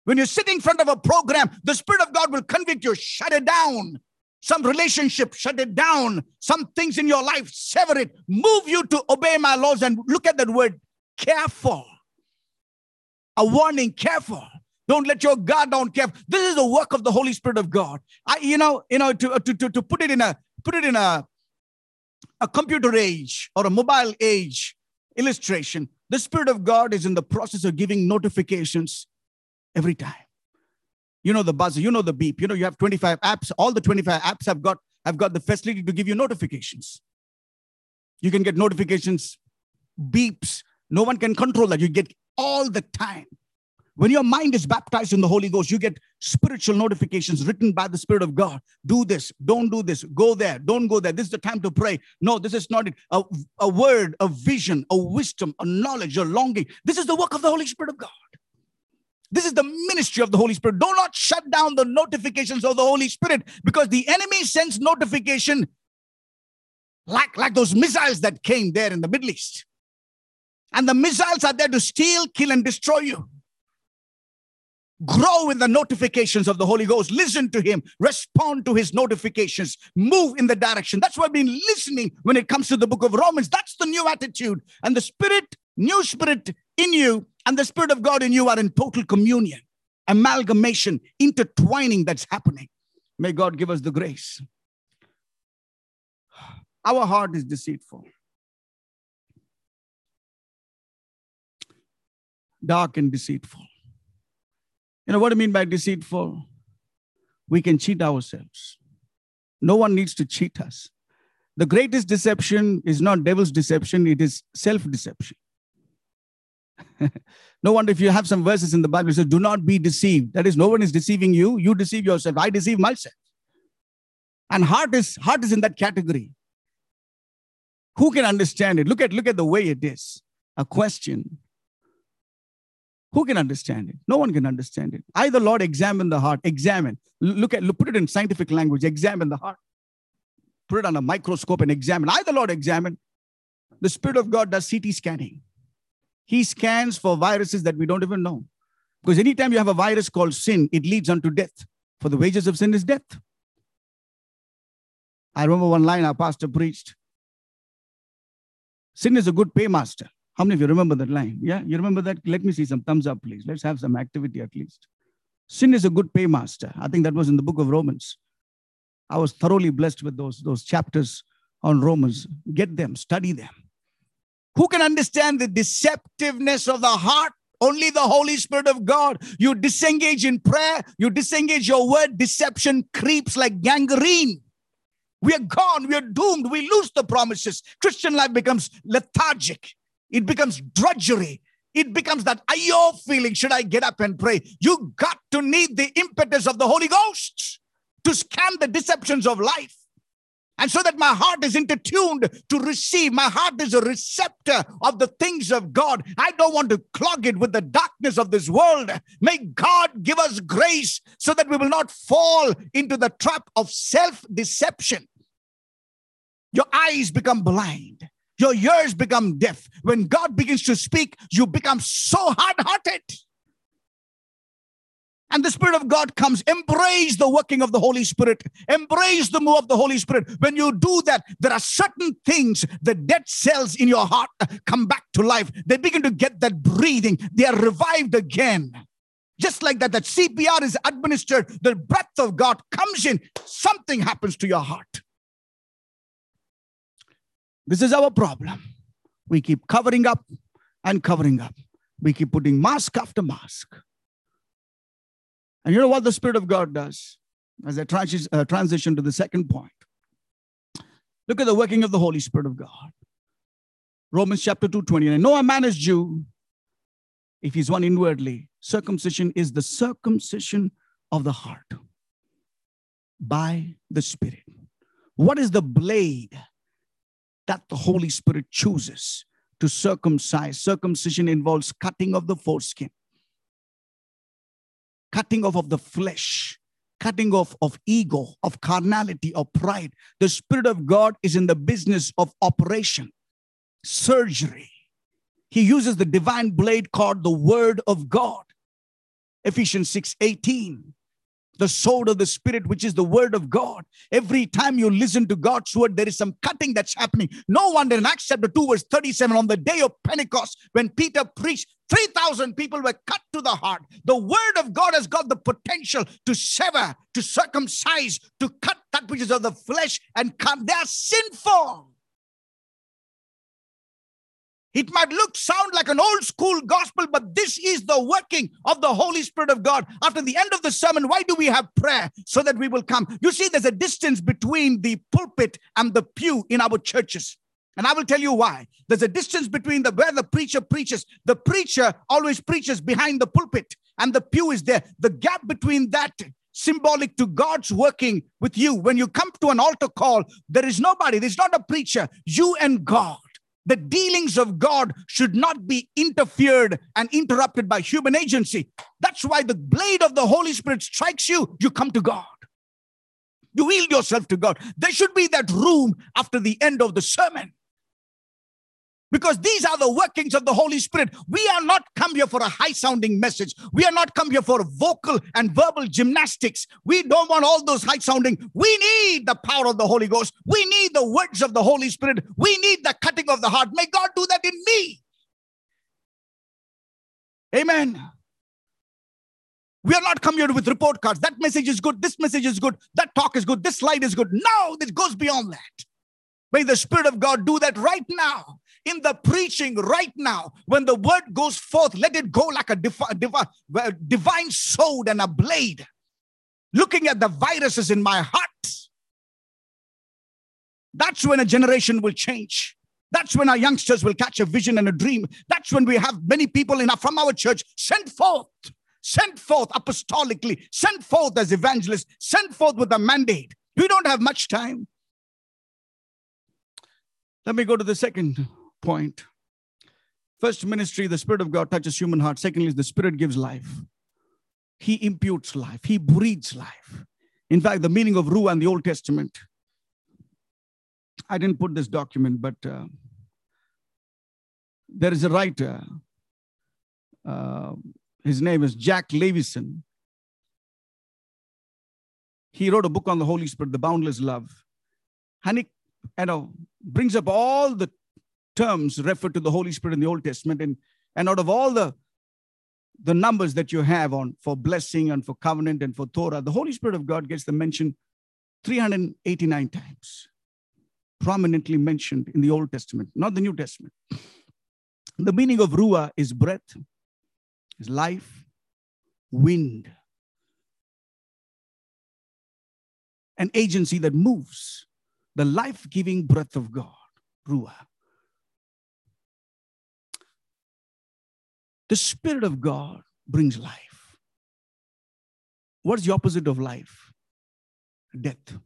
A: When you sit in front of a program, the Spirit of God will convict you, shut it down some relationship, shut it down. Some things in your life, sever it. Move you to obey my laws. And look at that word, careful. A warning, careful. Don't let your guard down, careful. This is the work of the Holy Spirit of God. I, you know, you know, to, uh, to, to, to put it in a put it in a a computer age or a mobile age illustration, the Spirit of God is in the process of giving notifications every time you know the buzzer you know the beep. You know you have 25 apps. All the 25 apps have got have got the facility to give you notifications. You can get notifications beeps. No one can control that. You get all the time. When your mind is baptized in the holy ghost you get spiritual notifications written by the spirit of god. Do this don't do this go there don't go there. This is the time to pray. No this is not it. A, a word a vision a wisdom a knowledge a longing. This is the work of the holy spirit of god this is the ministry of the Holy Spirit. Do not shut down the notifications of the Holy Spirit because the enemy sends notification like, like those missiles that came there in the Middle East. And the missiles are there to steal, kill, and destroy you. Grow in the notifications of the Holy Ghost. Listen to Him. Respond to His notifications. Move in the direction. That's why I've been listening when it comes to the book of Romans. That's the new attitude. And the Spirit, new Spirit in you, and the Spirit of God in you are in total communion, amalgamation, intertwining that's happening. May God give us the grace. Our heart is deceitful, dark and deceitful. You know what I mean by deceitful? We can cheat ourselves. No one needs to cheat us. The greatest deception is not devil's deception, it is self deception. no wonder if you have some verses in the Bible, it says, Do not be deceived. That is, no one is deceiving you. You deceive yourself. I deceive myself. And heart is heart is in that category. Who can understand it? Look at look at the way it is. A question. Who can understand it? No one can understand it. I, the Lord, examine the heart. Examine. Look at, put it in scientific language. Examine the heart. Put it on a microscope and examine. I, the Lord, examine. The Spirit of God does CT scanning. He scans for viruses that we don't even know. Because anytime you have a virus called sin, it leads unto death. For the wages of sin is death. I remember one line our pastor preached. Sin is a good paymaster. How many of you remember that line? Yeah, you remember that? Let me see some thumbs up, please. Let's have some activity at least. Sin is a good paymaster. I think that was in the book of Romans. I was thoroughly blessed with those, those chapters on Romans. Get them, study them. Who can understand the deceptiveness of the heart? Only the Holy Spirit of God. You disengage in prayer, you disengage your word, deception creeps like gangrene. We are gone, we are doomed, we lose the promises. Christian life becomes lethargic, it becomes drudgery. It becomes that ayo feeling. Should I get up and pray? You got to need the impetus of the Holy Ghost to scan the deceptions of life. And so that my heart is intertuned to receive. My heart is a receptor of the things of God. I don't want to clog it with the darkness of this world. May God give us grace so that we will not fall into the trap of self deception. Your eyes become blind, your ears become deaf. When God begins to speak, you become so hard hearted and the Spirit of God comes. Embrace the working of the Holy Spirit. Embrace the move of the Holy Spirit. When you do that, there are certain things, the dead cells in your heart uh, come back to life. They begin to get that breathing. They are revived again. Just like that, that CPR is administered, the breath of God comes in, something happens to your heart. This is our problem. We keep covering up and covering up. We keep putting mask after mask. And you know what the Spirit of God does? As I trans- uh, transition to the second point, look at the working of the Holy Spirit of God. Romans chapter 2 29. No, a man is Jew if he's one inwardly. Circumcision is the circumcision of the heart by the Spirit. What is the blade that the Holy Spirit chooses to circumcise? Circumcision involves cutting of the foreskin cutting off of the flesh, cutting off of ego, of carnality, of pride. The Spirit of God is in the business of operation, surgery. He uses the divine blade called the Word of God. Ephesians 6 18 the sword of the spirit which is the word of god. Every time you listen to god's word there is some cutting that's happening. No wonder in acts chapter 2 verse 37 on the day of pentecost when peter preached 3000 people were cut to the heart. The word of god has got the potential to sever to circumcise to cut that which is of the flesh and come. They are sinful it might look, sound like an old school gospel, but this is the working of the Holy Spirit of God. After the end of the sermon, why do we have prayer? So that we will come. You see, there's a distance between the pulpit and the pew in our churches. And I will tell you why. There's a distance between the where the preacher preaches. The preacher always preaches behind the pulpit, and the pew is there. The gap between that symbolic to God's working with you. When you come to an altar call, there is nobody, there's not a preacher, you and God. The dealings of God should not be interfered and interrupted by human agency. That's why the blade of the Holy Spirit strikes you, you come to God. You yield yourself to God. There should be that room after the end of the sermon because these are the workings of the Holy Spirit. We are not come here for a high sounding message. We are not come here for vocal and verbal gymnastics. We don't want all those high sounding. We need the power of the Holy Ghost. We need the words of the Holy Spirit. We need the cutting of the heart. May God do that in me. Amen. We are not come here with report cards. That message is good. This message is good. That talk is good. This slide is good. No, it goes beyond that. May the Spirit of God do that right now in the preaching right now, when the word goes forth, let it go like a divi- divi- divine sword and a blade, looking at the viruses in my heart. That's when a generation will change. That's when our youngsters will catch a vision and a dream. That's when we have many people in our, from our church sent forth, sent forth apostolically, sent forth as evangelists, sent forth with a mandate. We don't have much time. Let me go to the second point. First ministry, the Spirit of God touches human heart. Secondly, the Spirit gives life. He imputes life. He breathes life. In fact, the meaning of Ruah in the Old Testament, I didn't put this document, but uh, there is a writer. Uh, his name is Jack Levison. He wrote a book on the Holy Spirit, The Boundless Love. And he you know, brings up all the terms refer to the Holy Spirit in the Old Testament. And, and out of all the, the numbers that you have on for blessing and for covenant and for Torah, the Holy Spirit of God gets the mention 389 times, prominently mentioned in the Old Testament, not the New Testament. The meaning of Ruah is breath, is life, wind, an agency that moves, the life giving breath of God, Ruah. The Spirit of God brings life. What's the opposite of life? Death.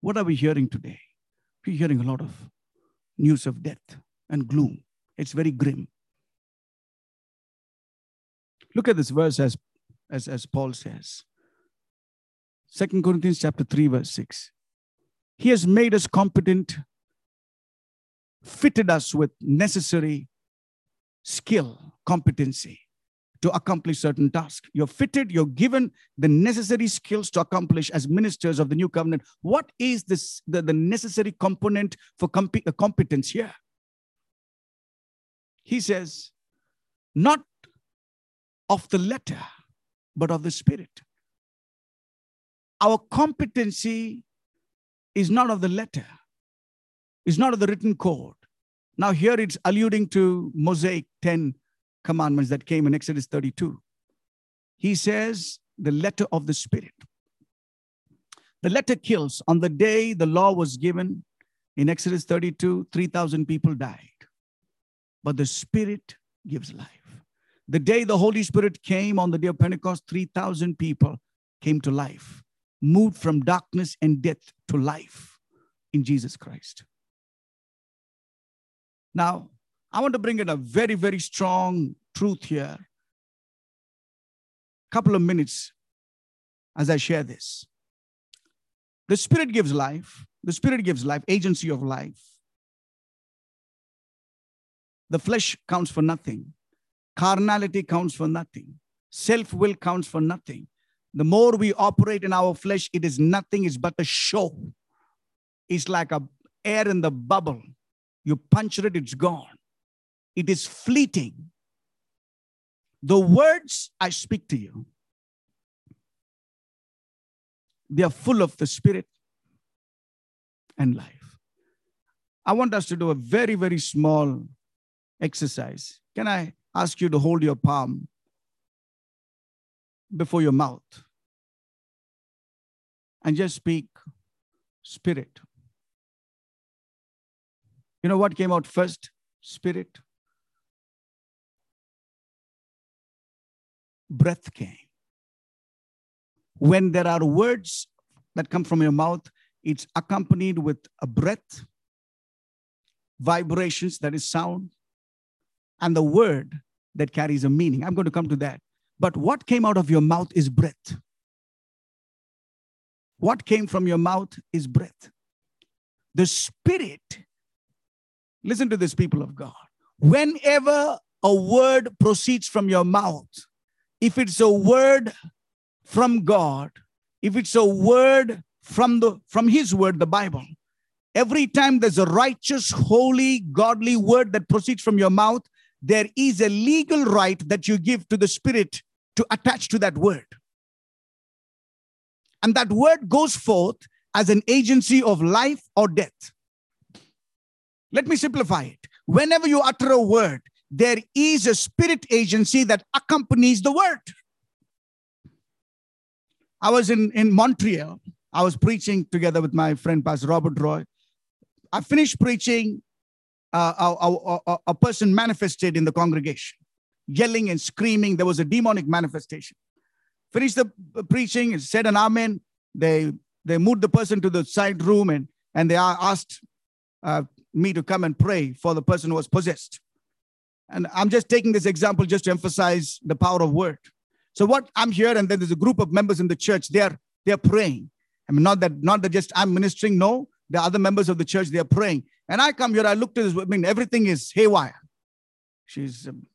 A: What are we hearing today? We're hearing a lot of news of death and gloom. It's very grim. Look at this verse as, as, as Paul says. Second Corinthians chapter 3, verse 6. He has made us competent, fitted us with necessary skill, competency to accomplish certain tasks. You're fitted, you're given the necessary skills to accomplish as ministers of the new covenant. What is this, the, the necessary component for comp- uh, competence here? He says, not of the letter, but of the spirit. Our competency is not of the letter, is not of the written code, now, here it's alluding to Mosaic 10 commandments that came in Exodus 32. He says, the letter of the Spirit. The letter kills. On the day the law was given in Exodus 32, 3,000 people died. But the Spirit gives life. The day the Holy Spirit came on the day of Pentecost, 3,000 people came to life, moved from darkness and death to life in Jesus Christ. Now, I want to bring in a very, very strong truth here. A Couple of minutes as I share this. The Spirit gives life. The Spirit gives life, agency of life. The flesh counts for nothing. Carnality counts for nothing. Self will counts for nothing. The more we operate in our flesh, it is nothing, it's but a show. It's like a air in the bubble. You puncture it, it's gone. It is fleeting. The words I speak to you, they are full of the Spirit and life. I want us to do a very, very small exercise. Can I ask you to hold your palm before your mouth and just speak Spirit? You know what came out first? Spirit. Breath came. When there are words that come from your mouth, it's accompanied with a breath, vibrations, that is sound, and the word that carries a meaning. I'm going to come to that. But what came out of your mouth is breath. What came from your mouth is breath. The spirit Listen to this, people of God. Whenever a word proceeds from your mouth, if it's a word from God, if it's a word from the from his word, the Bible, every time there's a righteous, holy, godly word that proceeds from your mouth, there is a legal right that you give to the Spirit to attach to that word. And that word goes forth as an agency of life or death. Let me simplify it. Whenever you utter a word, there is a spirit agency that accompanies the word. I was in, in Montreal. I was preaching together with my friend, Pastor Robert Roy. I finished preaching. Uh, a, a, a person manifested in the congregation, yelling and screaming. There was a demonic manifestation. Finished the preaching, said an amen. They they moved the person to the side room and and they asked uh, me to come and pray for the person who was possessed. And I'm just taking this example just to emphasize the power of word. So what I'm here, and then there's a group of members in the church, they're they're praying. I mean, not that not that just I'm ministering, no, the other members of the church, they're praying. And I come here, I look at this, I mean, everything is haywire. She's um,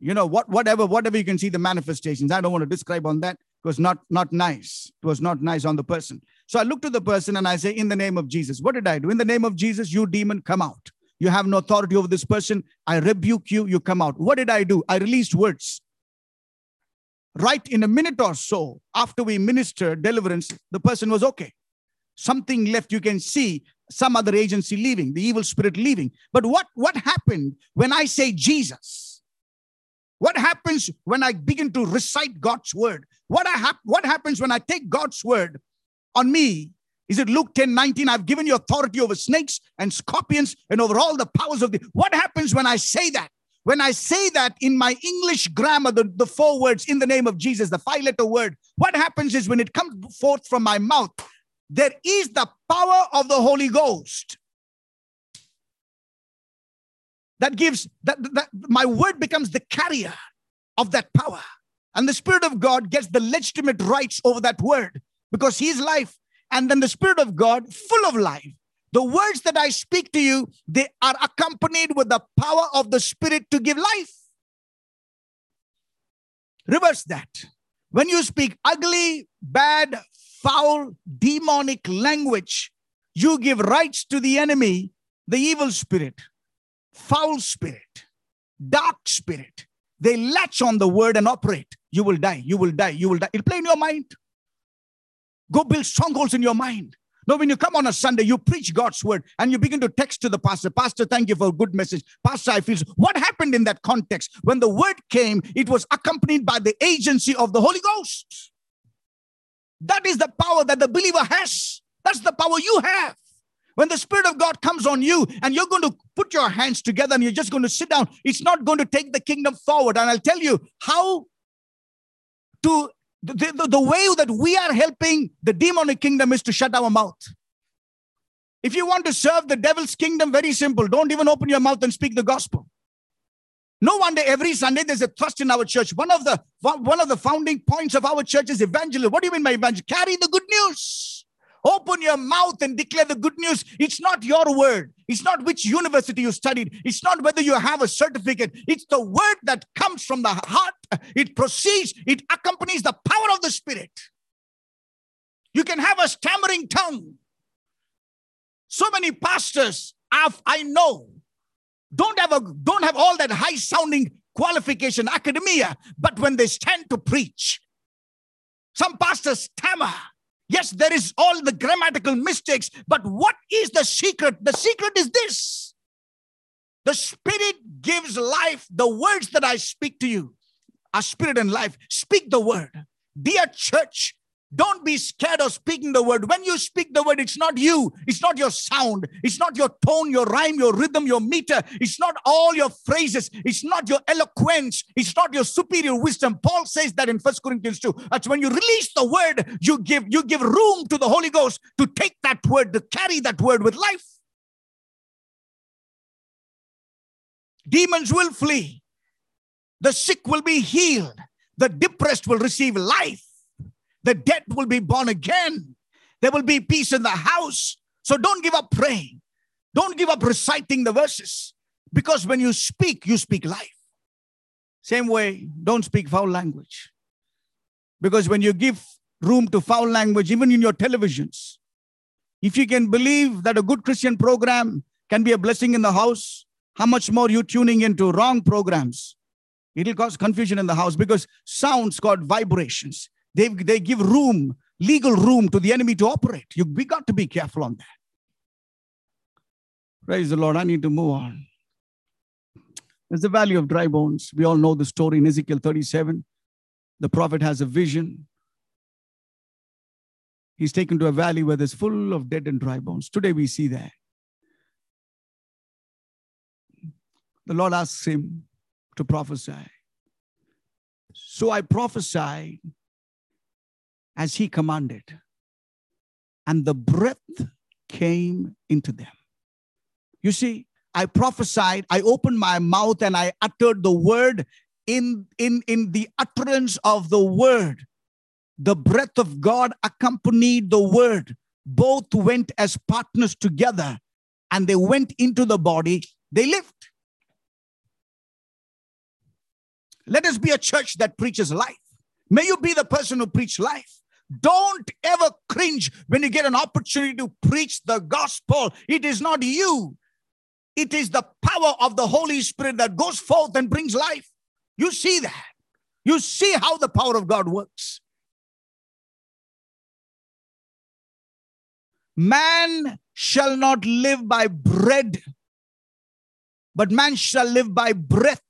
A: you know, what whatever, whatever you can see the manifestations. I don't want to describe on that. It was not not nice. It was not nice on the person. So I look to the person and I say, In the name of Jesus. What did I do? In the name of Jesus, you demon, come out. You have no authority over this person. I rebuke you. You come out. What did I do? I released words. right in a minute or so after we minister deliverance, the person was okay. Something left, you can see some other agency leaving, the evil spirit leaving. But what, what happened when I say Jesus? What happens when I begin to recite God's word? What, I hap- what happens when I take God's word on me? Is it Luke 10 19? I've given you authority over snakes and scorpions and over all the powers of the. What happens when I say that? When I say that in my English grammar, the, the four words in the name of Jesus, the five letter word, what happens is when it comes forth from my mouth, there is the power of the Holy Ghost that gives that, that my word becomes the carrier of that power. And the Spirit of God gets the legitimate rights over that word because He is life. And then the Spirit of God, full of life, the words that I speak to you, they are accompanied with the power of the Spirit to give life. Reverse that. When you speak ugly, bad, foul, demonic language, you give rights to the enemy, the evil spirit, foul spirit, dark spirit. They latch on the word and operate. You will die. You will die. You will die. It'll play in your mind. Go build strongholds in your mind. No, when you come on a Sunday, you preach God's word and you begin to text to the pastor, Pastor, thank you for a good message. Pastor, I feel what happened in that context? When the word came, it was accompanied by the agency of the Holy Ghost. That is the power that the believer has. That's the power you have. When the Spirit of God comes on you and you're going to put your hands together and you're just going to sit down, it's not going to take the kingdom forward. And I'll tell you how to the, the, the way that we are helping the demonic kingdom is to shut our mouth. If you want to serve the devil's kingdom, very simple. Don't even open your mouth and speak the gospel. No wonder every Sunday there's a thrust in our church. One of the one of the founding points of our church is evangelism. What do you mean by evangelism? Carry the good news. Open your mouth and declare the good news. It's not your word. It's not which university you studied. It's not whether you have a certificate. It's the word that comes from the heart. It proceeds, it accompanies the power of the Spirit. You can have a stammering tongue. So many pastors have, I know don't have a don't have all that high sounding qualification academia but when they stand to preach some pastors stammer yes there is all the grammatical mistakes but what is the secret? The secret is this. The spirit gives life the words that i speak to you are spirit and life. Speak the word. Dear church don't be scared of speaking the word. When you speak the word, it's not you, it's not your sound, it's not your tone, your rhyme, your rhythm, your meter, it's not all your phrases, it's not your eloquence, it's not your superior wisdom. Paul says that in First Corinthians 2. That's when you release the word, you give you give room to the Holy Ghost to take that word, to carry that word with life. Demons will flee. The sick will be healed. The depressed will receive life the dead will be born again. There will be peace in the house. So don't give up praying. Don't give up reciting the verses. Because when you speak, you speak life. Same way, don't speak foul language. Because when you give room to foul language, even in your televisions, if you can believe that a good Christian program can be a blessing in the house, how much more you tuning into wrong programs? It'll cause confusion in the house because sounds got vibrations. They, they give room, legal room to the enemy to operate. You, we got to be careful on that. Praise the Lord. I need to move on. There's the valley of dry bones. We all know the story in Ezekiel 37. The prophet has a vision. He's taken to a valley where there's full of dead and dry bones. Today we see that. The Lord asks him to prophesy. So I prophesied as he commanded. And the breath came into them. You see, I prophesied, I opened my mouth and I uttered the word in, in, in the utterance of the word. The breath of God accompanied the word. Both went as partners together and they went into the body, they lived. Let us be a church that preaches life. May you be the person who preach life. Don't ever cringe when you get an opportunity to preach the gospel. It is not you, it is the power of the Holy Spirit that goes forth and brings life. You see that. You see how the power of God works. Man shall not live by bread, but man shall live by breath.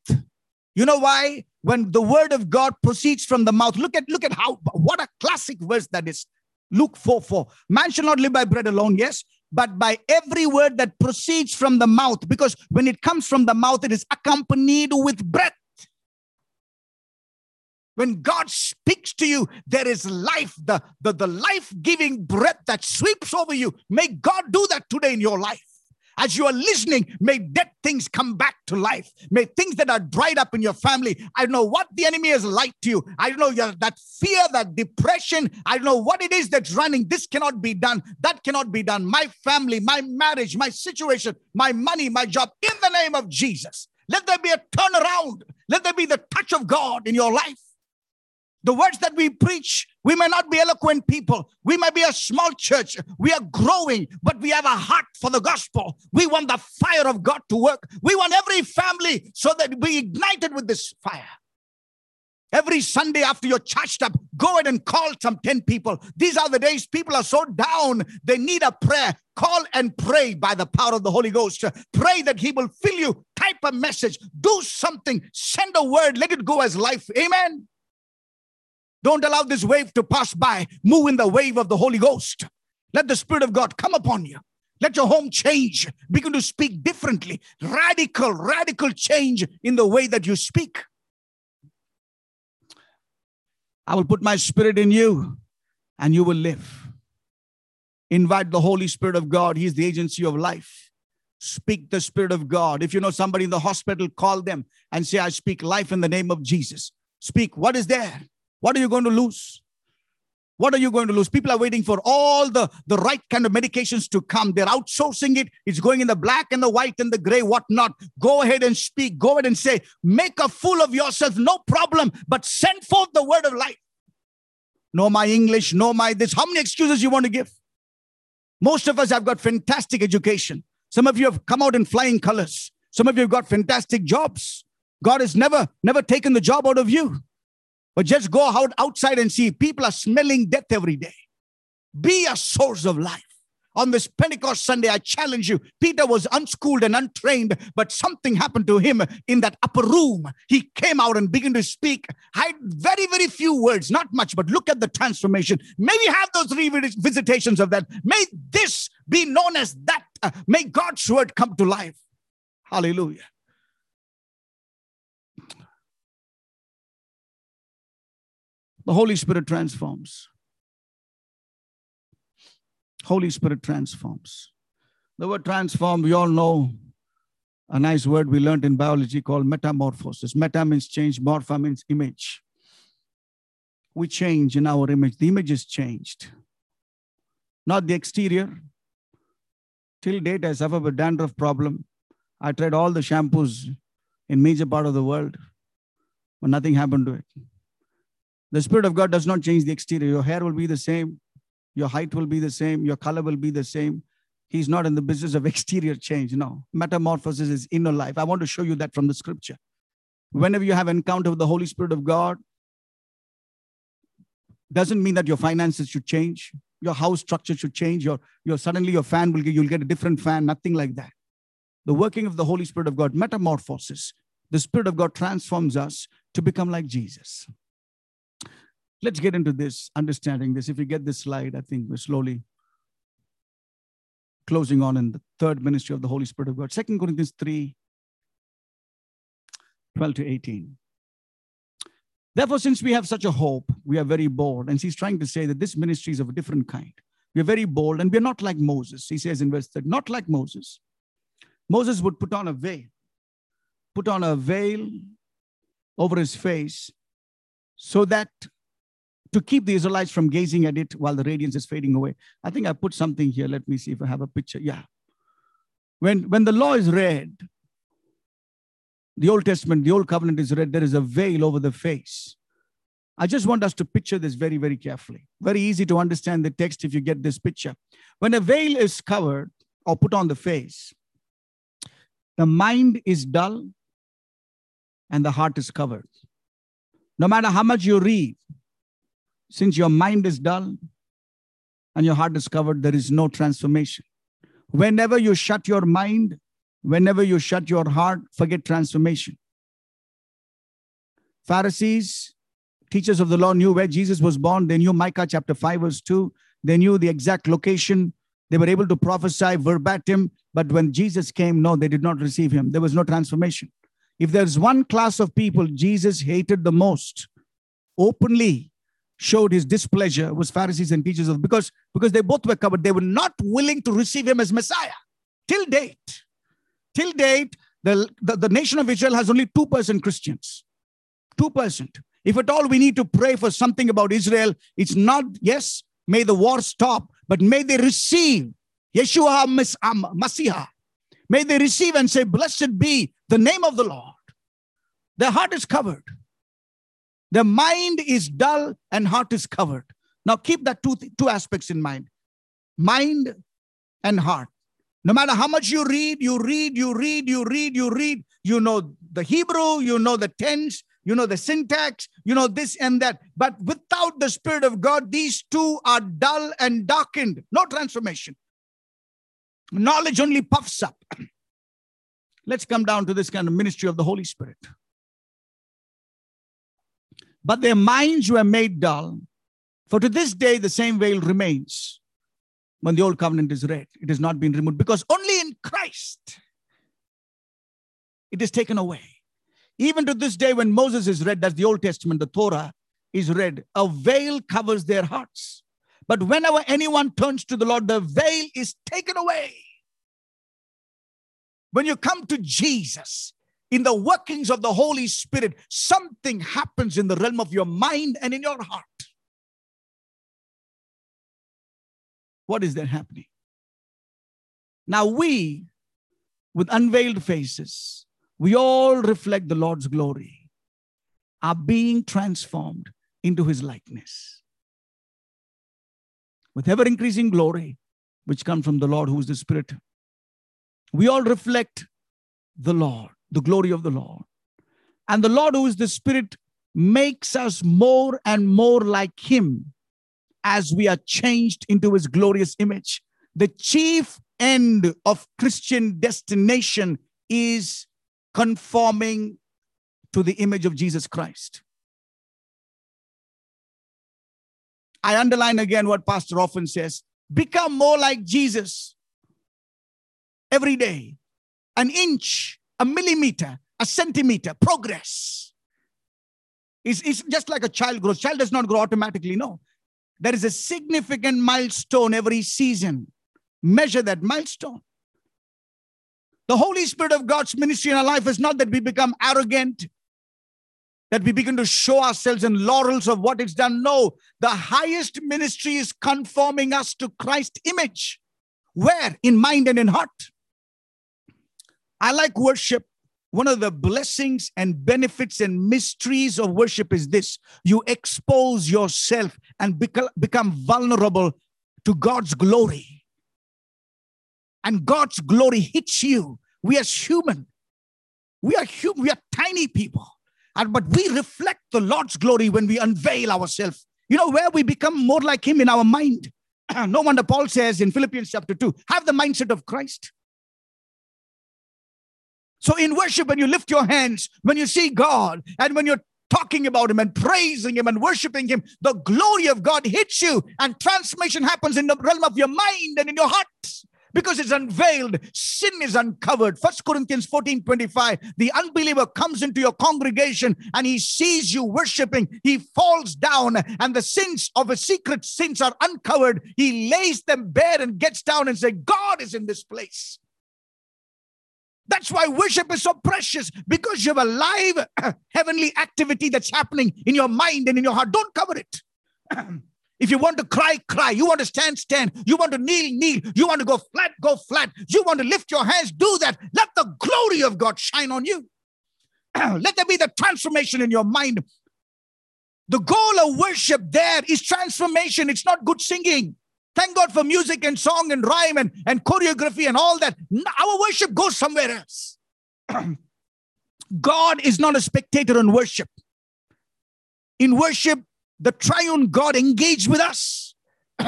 A: You know why? When the word of God proceeds from the mouth, look at look at how what a classic verse that is. Luke 4 4. Man shall not live by bread alone, yes, but by every word that proceeds from the mouth. Because when it comes from the mouth, it is accompanied with breath. When God speaks to you, there is life, the, the, the life giving breath that sweeps over you. May God do that today in your life. As you are listening, may dead things come back to life. May things that are dried up in your family. I don't know what the enemy has lied to you. I don't know your, that fear, that depression. I don't know what it is that's running. This cannot be done. That cannot be done. My family, my marriage, my situation, my money, my job. In the name of Jesus, let there be a turnaround. Let there be the touch of God in your life. The words that we preach, we may not be eloquent people. We may be a small church. We are growing, but we have a heart for the gospel. We want the fire of God to work. We want every family so that we ignited with this fire. Every Sunday after you're charged up, go ahead and call some 10 people. These are the days people are so down, they need a prayer. Call and pray by the power of the Holy Ghost. Pray that He will fill you. Type a message, do something, send a word, let it go as life. Amen. Don't allow this wave to pass by. Move in the wave of the Holy Ghost. Let the Spirit of God come upon you. Let your home change. Begin to speak differently. Radical, radical change in the way that you speak. I will put my spirit in you and you will live. Invite the Holy Spirit of God. He is the agency of life. Speak the Spirit of God. If you know somebody in the hospital, call them and say, I speak life in the name of Jesus. Speak. What is there? What are you going to lose? What are you going to lose? People are waiting for all the, the right kind of medications to come. They're outsourcing it. It's going in the black and the white and the gray, whatnot. Go ahead and speak. Go ahead and say, make a fool of yourself, no problem, but send forth the word of life. No, my English, no, my this. How many excuses you want to give? Most of us have got fantastic education. Some of you have come out in flying colors. Some of you have got fantastic jobs. God has never, never taken the job out of you. But just go out outside and see people are smelling death every day. Be a source of life. On this Pentecost Sunday, I challenge you. Peter was unschooled and untrained, but something happened to him in that upper room. He came out and began to speak. Had very, very few words, not much, but look at the transformation. May we have those visitations of that. May this be known as that. Uh, may God's word come to life. Hallelujah. The Holy Spirit transforms. Holy Spirit transforms. The word transform, we all know a nice word we learned in biology called metamorphosis. Meta means change, morpha means image. We change in our image. The image is changed, not the exterior. Till date, I suffer with dandruff problem. I tried all the shampoos in major part of the world, but nothing happened to it. The Spirit of God does not change the exterior. Your hair will be the same. Your height will be the same. Your color will be the same. He's not in the business of exterior change. No. Metamorphosis is inner life. I want to show you that from the scripture. Whenever you have encounter with the Holy Spirit of God, doesn't mean that your finances should change. Your house structure should change. Your, your suddenly your fan will get, you'll get a different fan, nothing like that. The working of the Holy Spirit of God, metamorphosis. The Spirit of God transforms us to become like Jesus. Let's get into this, understanding this. If we get this slide, I think we're slowly closing on in the third ministry of the Holy Spirit of God. Second Corinthians 3 12 to 18. Therefore, since we have such a hope, we are very bold. And he's trying to say that this ministry is of a different kind. We are very bold and we're not like Moses. He says in verse 3, not like Moses. Moses would put on a veil, put on a veil over his face so that to keep the Israelites from gazing at it while the radiance is fading away. I think I put something here. Let me see if I have a picture. Yeah. When, when the law is read, the Old Testament, the Old Covenant is read, there is a veil over the face. I just want us to picture this very, very carefully. Very easy to understand the text if you get this picture. When a veil is covered or put on the face, the mind is dull and the heart is covered. No matter how much you read, since your mind is dull and your heart is covered, there is no transformation. Whenever you shut your mind, whenever you shut your heart, forget transformation. Pharisees, teachers of the law, knew where Jesus was born. They knew Micah chapter 5, verse 2. They knew the exact location. They were able to prophesy verbatim. But when Jesus came, no, they did not receive him. There was no transformation. If there's one class of people Jesus hated the most, openly showed his displeasure was Pharisees and teachers of because because they both were covered. They were not willing to receive him as Messiah till date. Till date, the, the, the nation of Israel has only 2% Christians. 2%. If at all we need to pray for something about Israel, it's not, yes, may the war stop, but may they receive Yeshua Messiah. May they receive and say, Blessed be the name of the Lord. Their heart is covered. Their mind is dull and heart is covered. Now keep that two, two aspects in mind mind and heart. No matter how much you read, you read, you read, you read, you read, you know the Hebrew, you know the tense, you know the syntax, you know this and that. But without the Spirit of God, these two are dull and darkened. No transformation. Knowledge only puffs up. Let's come down to this kind of ministry of the Holy Spirit. But their minds were made dull, for to this day the same veil remains when the old covenant is read. It has not been removed because only in Christ it is taken away. Even to this day, when Moses is read, that's the Old Testament, the Torah is read, a veil covers their hearts. But whenever anyone turns to the Lord, the veil is taken away. When you come to Jesus, in the workings of the Holy Spirit, something happens in the realm of your mind and in your heart. What is that happening? Now, we, with unveiled faces, we all reflect the Lord's glory, are being transformed into his likeness. With ever increasing glory, which comes from the Lord who is the Spirit, we all reflect the Lord, the glory of the Lord. And the Lord who is the Spirit makes us more and more like him as we are changed into his glorious image. The chief end of Christian destination is conforming to the image of Jesus Christ. I underline again what Pastor often says become more like Jesus every day. An inch, a millimeter, a centimeter, progress. It's, it's just like a child grows. Child does not grow automatically, no. There is a significant milestone every season. Measure that milestone. The Holy Spirit of God's ministry in our life is not that we become arrogant, that we begin to show ourselves in laurels of what it's done. No, the highest ministry is conforming us to Christ's image. Where? In mind and in heart. I like worship. One of the blessings and benefits and mysteries of worship is this you expose yourself and become vulnerable to God's glory and God's glory hits you. We as human, we are human, we are tiny people. But we reflect the Lord's glory when we unveil ourselves. You know where we become more like Him in our mind. no wonder Paul says in Philippians chapter 2, have the mindset of Christ. So in worship, when you lift your hands, when you see God, and when you're talking about Him and praising Him and worshiping Him, the glory of God hits you, and transformation happens in the realm of your mind and in your heart because it's unveiled. Sin is uncovered. First Corinthians 14 25. The unbeliever comes into your congregation and he sees you worshiping. He falls down, and the sins of his secret sins are uncovered. He lays them bare and gets down and says, God is in this place. That's why worship is so precious because you have a live heavenly activity that's happening in your mind and in your heart. Don't cover it. If you want to cry, cry. You want to stand, stand. You want to kneel, kneel. You want to go flat, go flat. You want to lift your hands, do that. Let the glory of God shine on you. Let there be the transformation in your mind. The goal of worship there is transformation. It's not good singing. Thank God for music and song and rhyme and, and choreography and all that. Our worship goes somewhere else. God is not a spectator in worship. In worship, the triune God engage with us.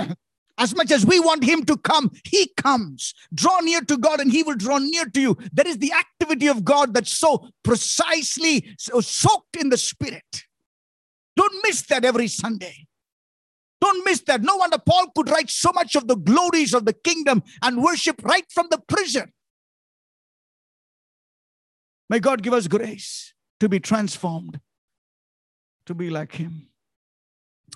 A: As much as we want him to come, he comes. Draw near to God and he will draw near to you. That is the activity of God that's so precisely so soaked in the spirit. Don't miss that every Sunday. Don't miss that. No wonder Paul could write so much of the glories of the kingdom and worship right from the prison. May God give us grace to be transformed, to be like him.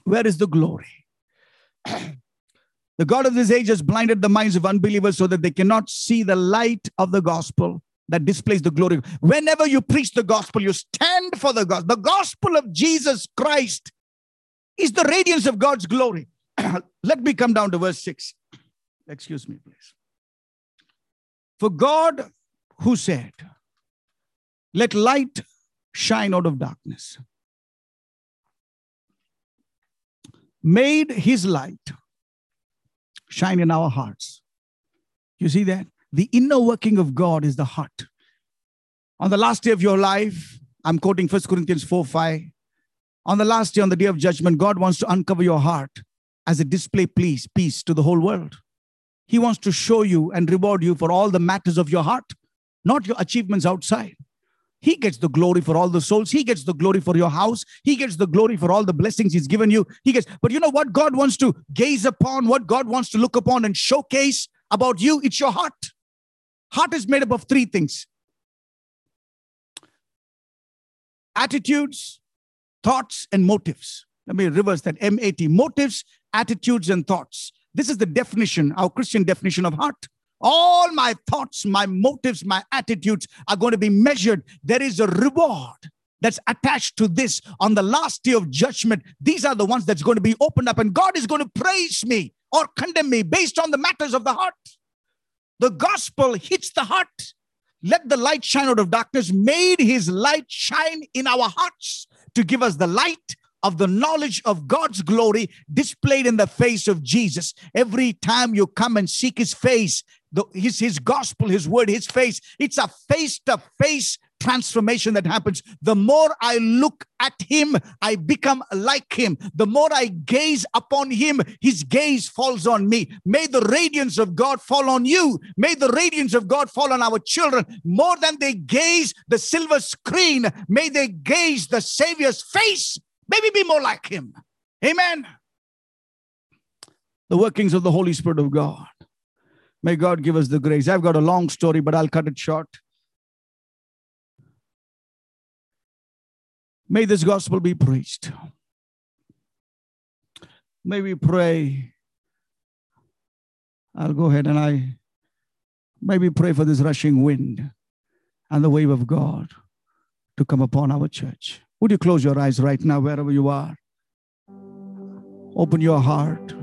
A: Where is the glory? the God of this age has blinded the minds of unbelievers so that they cannot see the light of the gospel that displays the glory. Whenever you preach the gospel, you stand for the gospel. The gospel of Jesus Christ is the radiance of God's glory. Let me come down to verse 6. Excuse me, please. For God, who said, Let light shine out of darkness, made his light shine in our hearts. You see that? The inner working of God is the heart. On the last day of your life, I'm quoting 1 Corinthians 4 5. On the last day, on the day of judgment, God wants to uncover your heart as a display please, peace to the whole world. He wants to show you and reward you for all the matters of your heart, not your achievements outside. He gets the glory for all the souls. He gets the glory for your house. He gets the glory for all the blessings he's given you. He gets, but you know what God wants to gaze upon, what God wants to look upon and showcase about you? It's your heart. Heart is made up of three things attitudes, thoughts, and motives. Let me reverse that M A T motives, attitudes, and thoughts. This is the definition, our Christian definition of heart. All my thoughts, my motives, my attitudes are going to be measured. There is a reward that's attached to this on the last day of judgment. These are the ones that's going to be opened up, and God is going to praise me or condemn me based on the matters of the heart. The gospel hits the heart. Let the light shine out of darkness, made his light shine in our hearts to give us the light of the knowledge of God's glory displayed in the face of Jesus. Every time you come and seek his face, the, his, his gospel, his word, his face, it's a face to face transformation that happens. The more I look at him, I become like him. The more I gaze upon him, his gaze falls on me. May the radiance of God fall on you. May the radiance of God fall on our children. More than they gaze the silver screen, may they gaze the Savior's face. Maybe be more like him. Amen. The workings of the Holy Spirit of God. May God give us the grace. I've got a long story, but I'll cut it short. May this gospel be preached. May we pray. I'll go ahead and I maybe pray for this rushing wind and the wave of God to come upon our church. Would you close your eyes right now, wherever you are? Open your heart.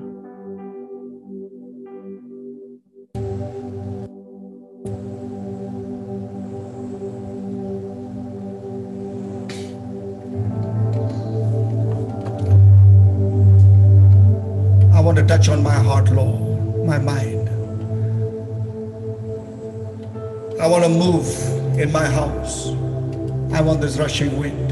A: Touch on my heart, Lord, my mind. I want to move in my house. I want this rushing wind.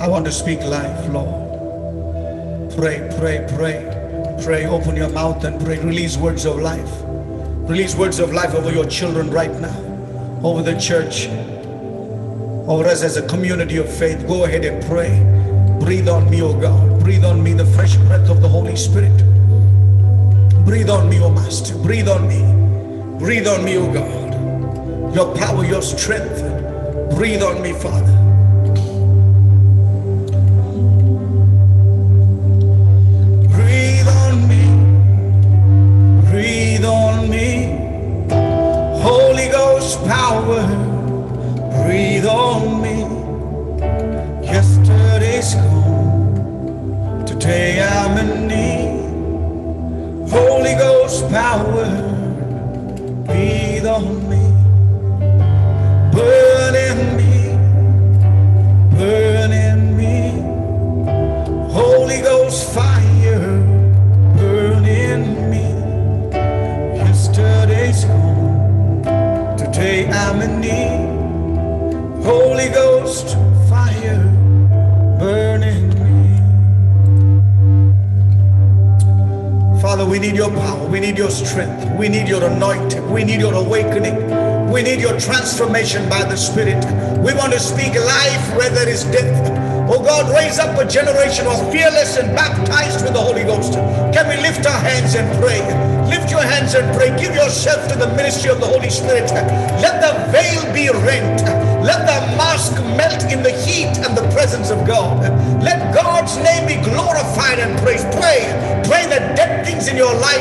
A: I want to speak life, Lord. Pray, pray, pray. Pray, open your mouth and pray. Release words of life. Release words of life over your children right now, over the church, over us as a community of faith. Go ahead and pray. Breathe on me, O God. Breathe on me the fresh breath of the Holy Spirit. Breathe on me, O Master. Breathe on me. Breathe on me, O God. Your power, your strength. Breathe on me, Father. Power, need
B: your strength. We need your anointing. We need your awakening. We need your transformation by the Spirit. We want to speak life where there is death. Oh God, raise up a generation of fearless and baptized with the Holy Ghost. Can we lift our hands and pray? Lift your hands and pray. Give yourself to the ministry of the Holy Spirit. Let the veil be rent. Let the mask melt in the heat and the presence of God. Let God's name be glorified and praised. Pray. Pray that dead things in your life,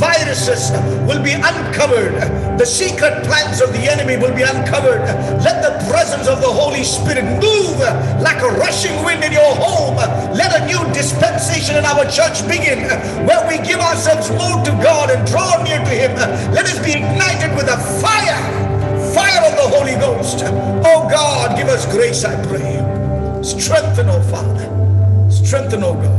B: viruses, will be uncovered. The secret plans of the enemy will be uncovered. Let the presence of the Holy Spirit move like a rushing wind in your home. Let a new dispensation in our church begin where we give ourselves more to God and draw near to Him. Let us be ignited with a fire, fire of the Holy Ghost. Oh God, give us grace, I pray. Strengthen, oh Father. Strengthen, oh God.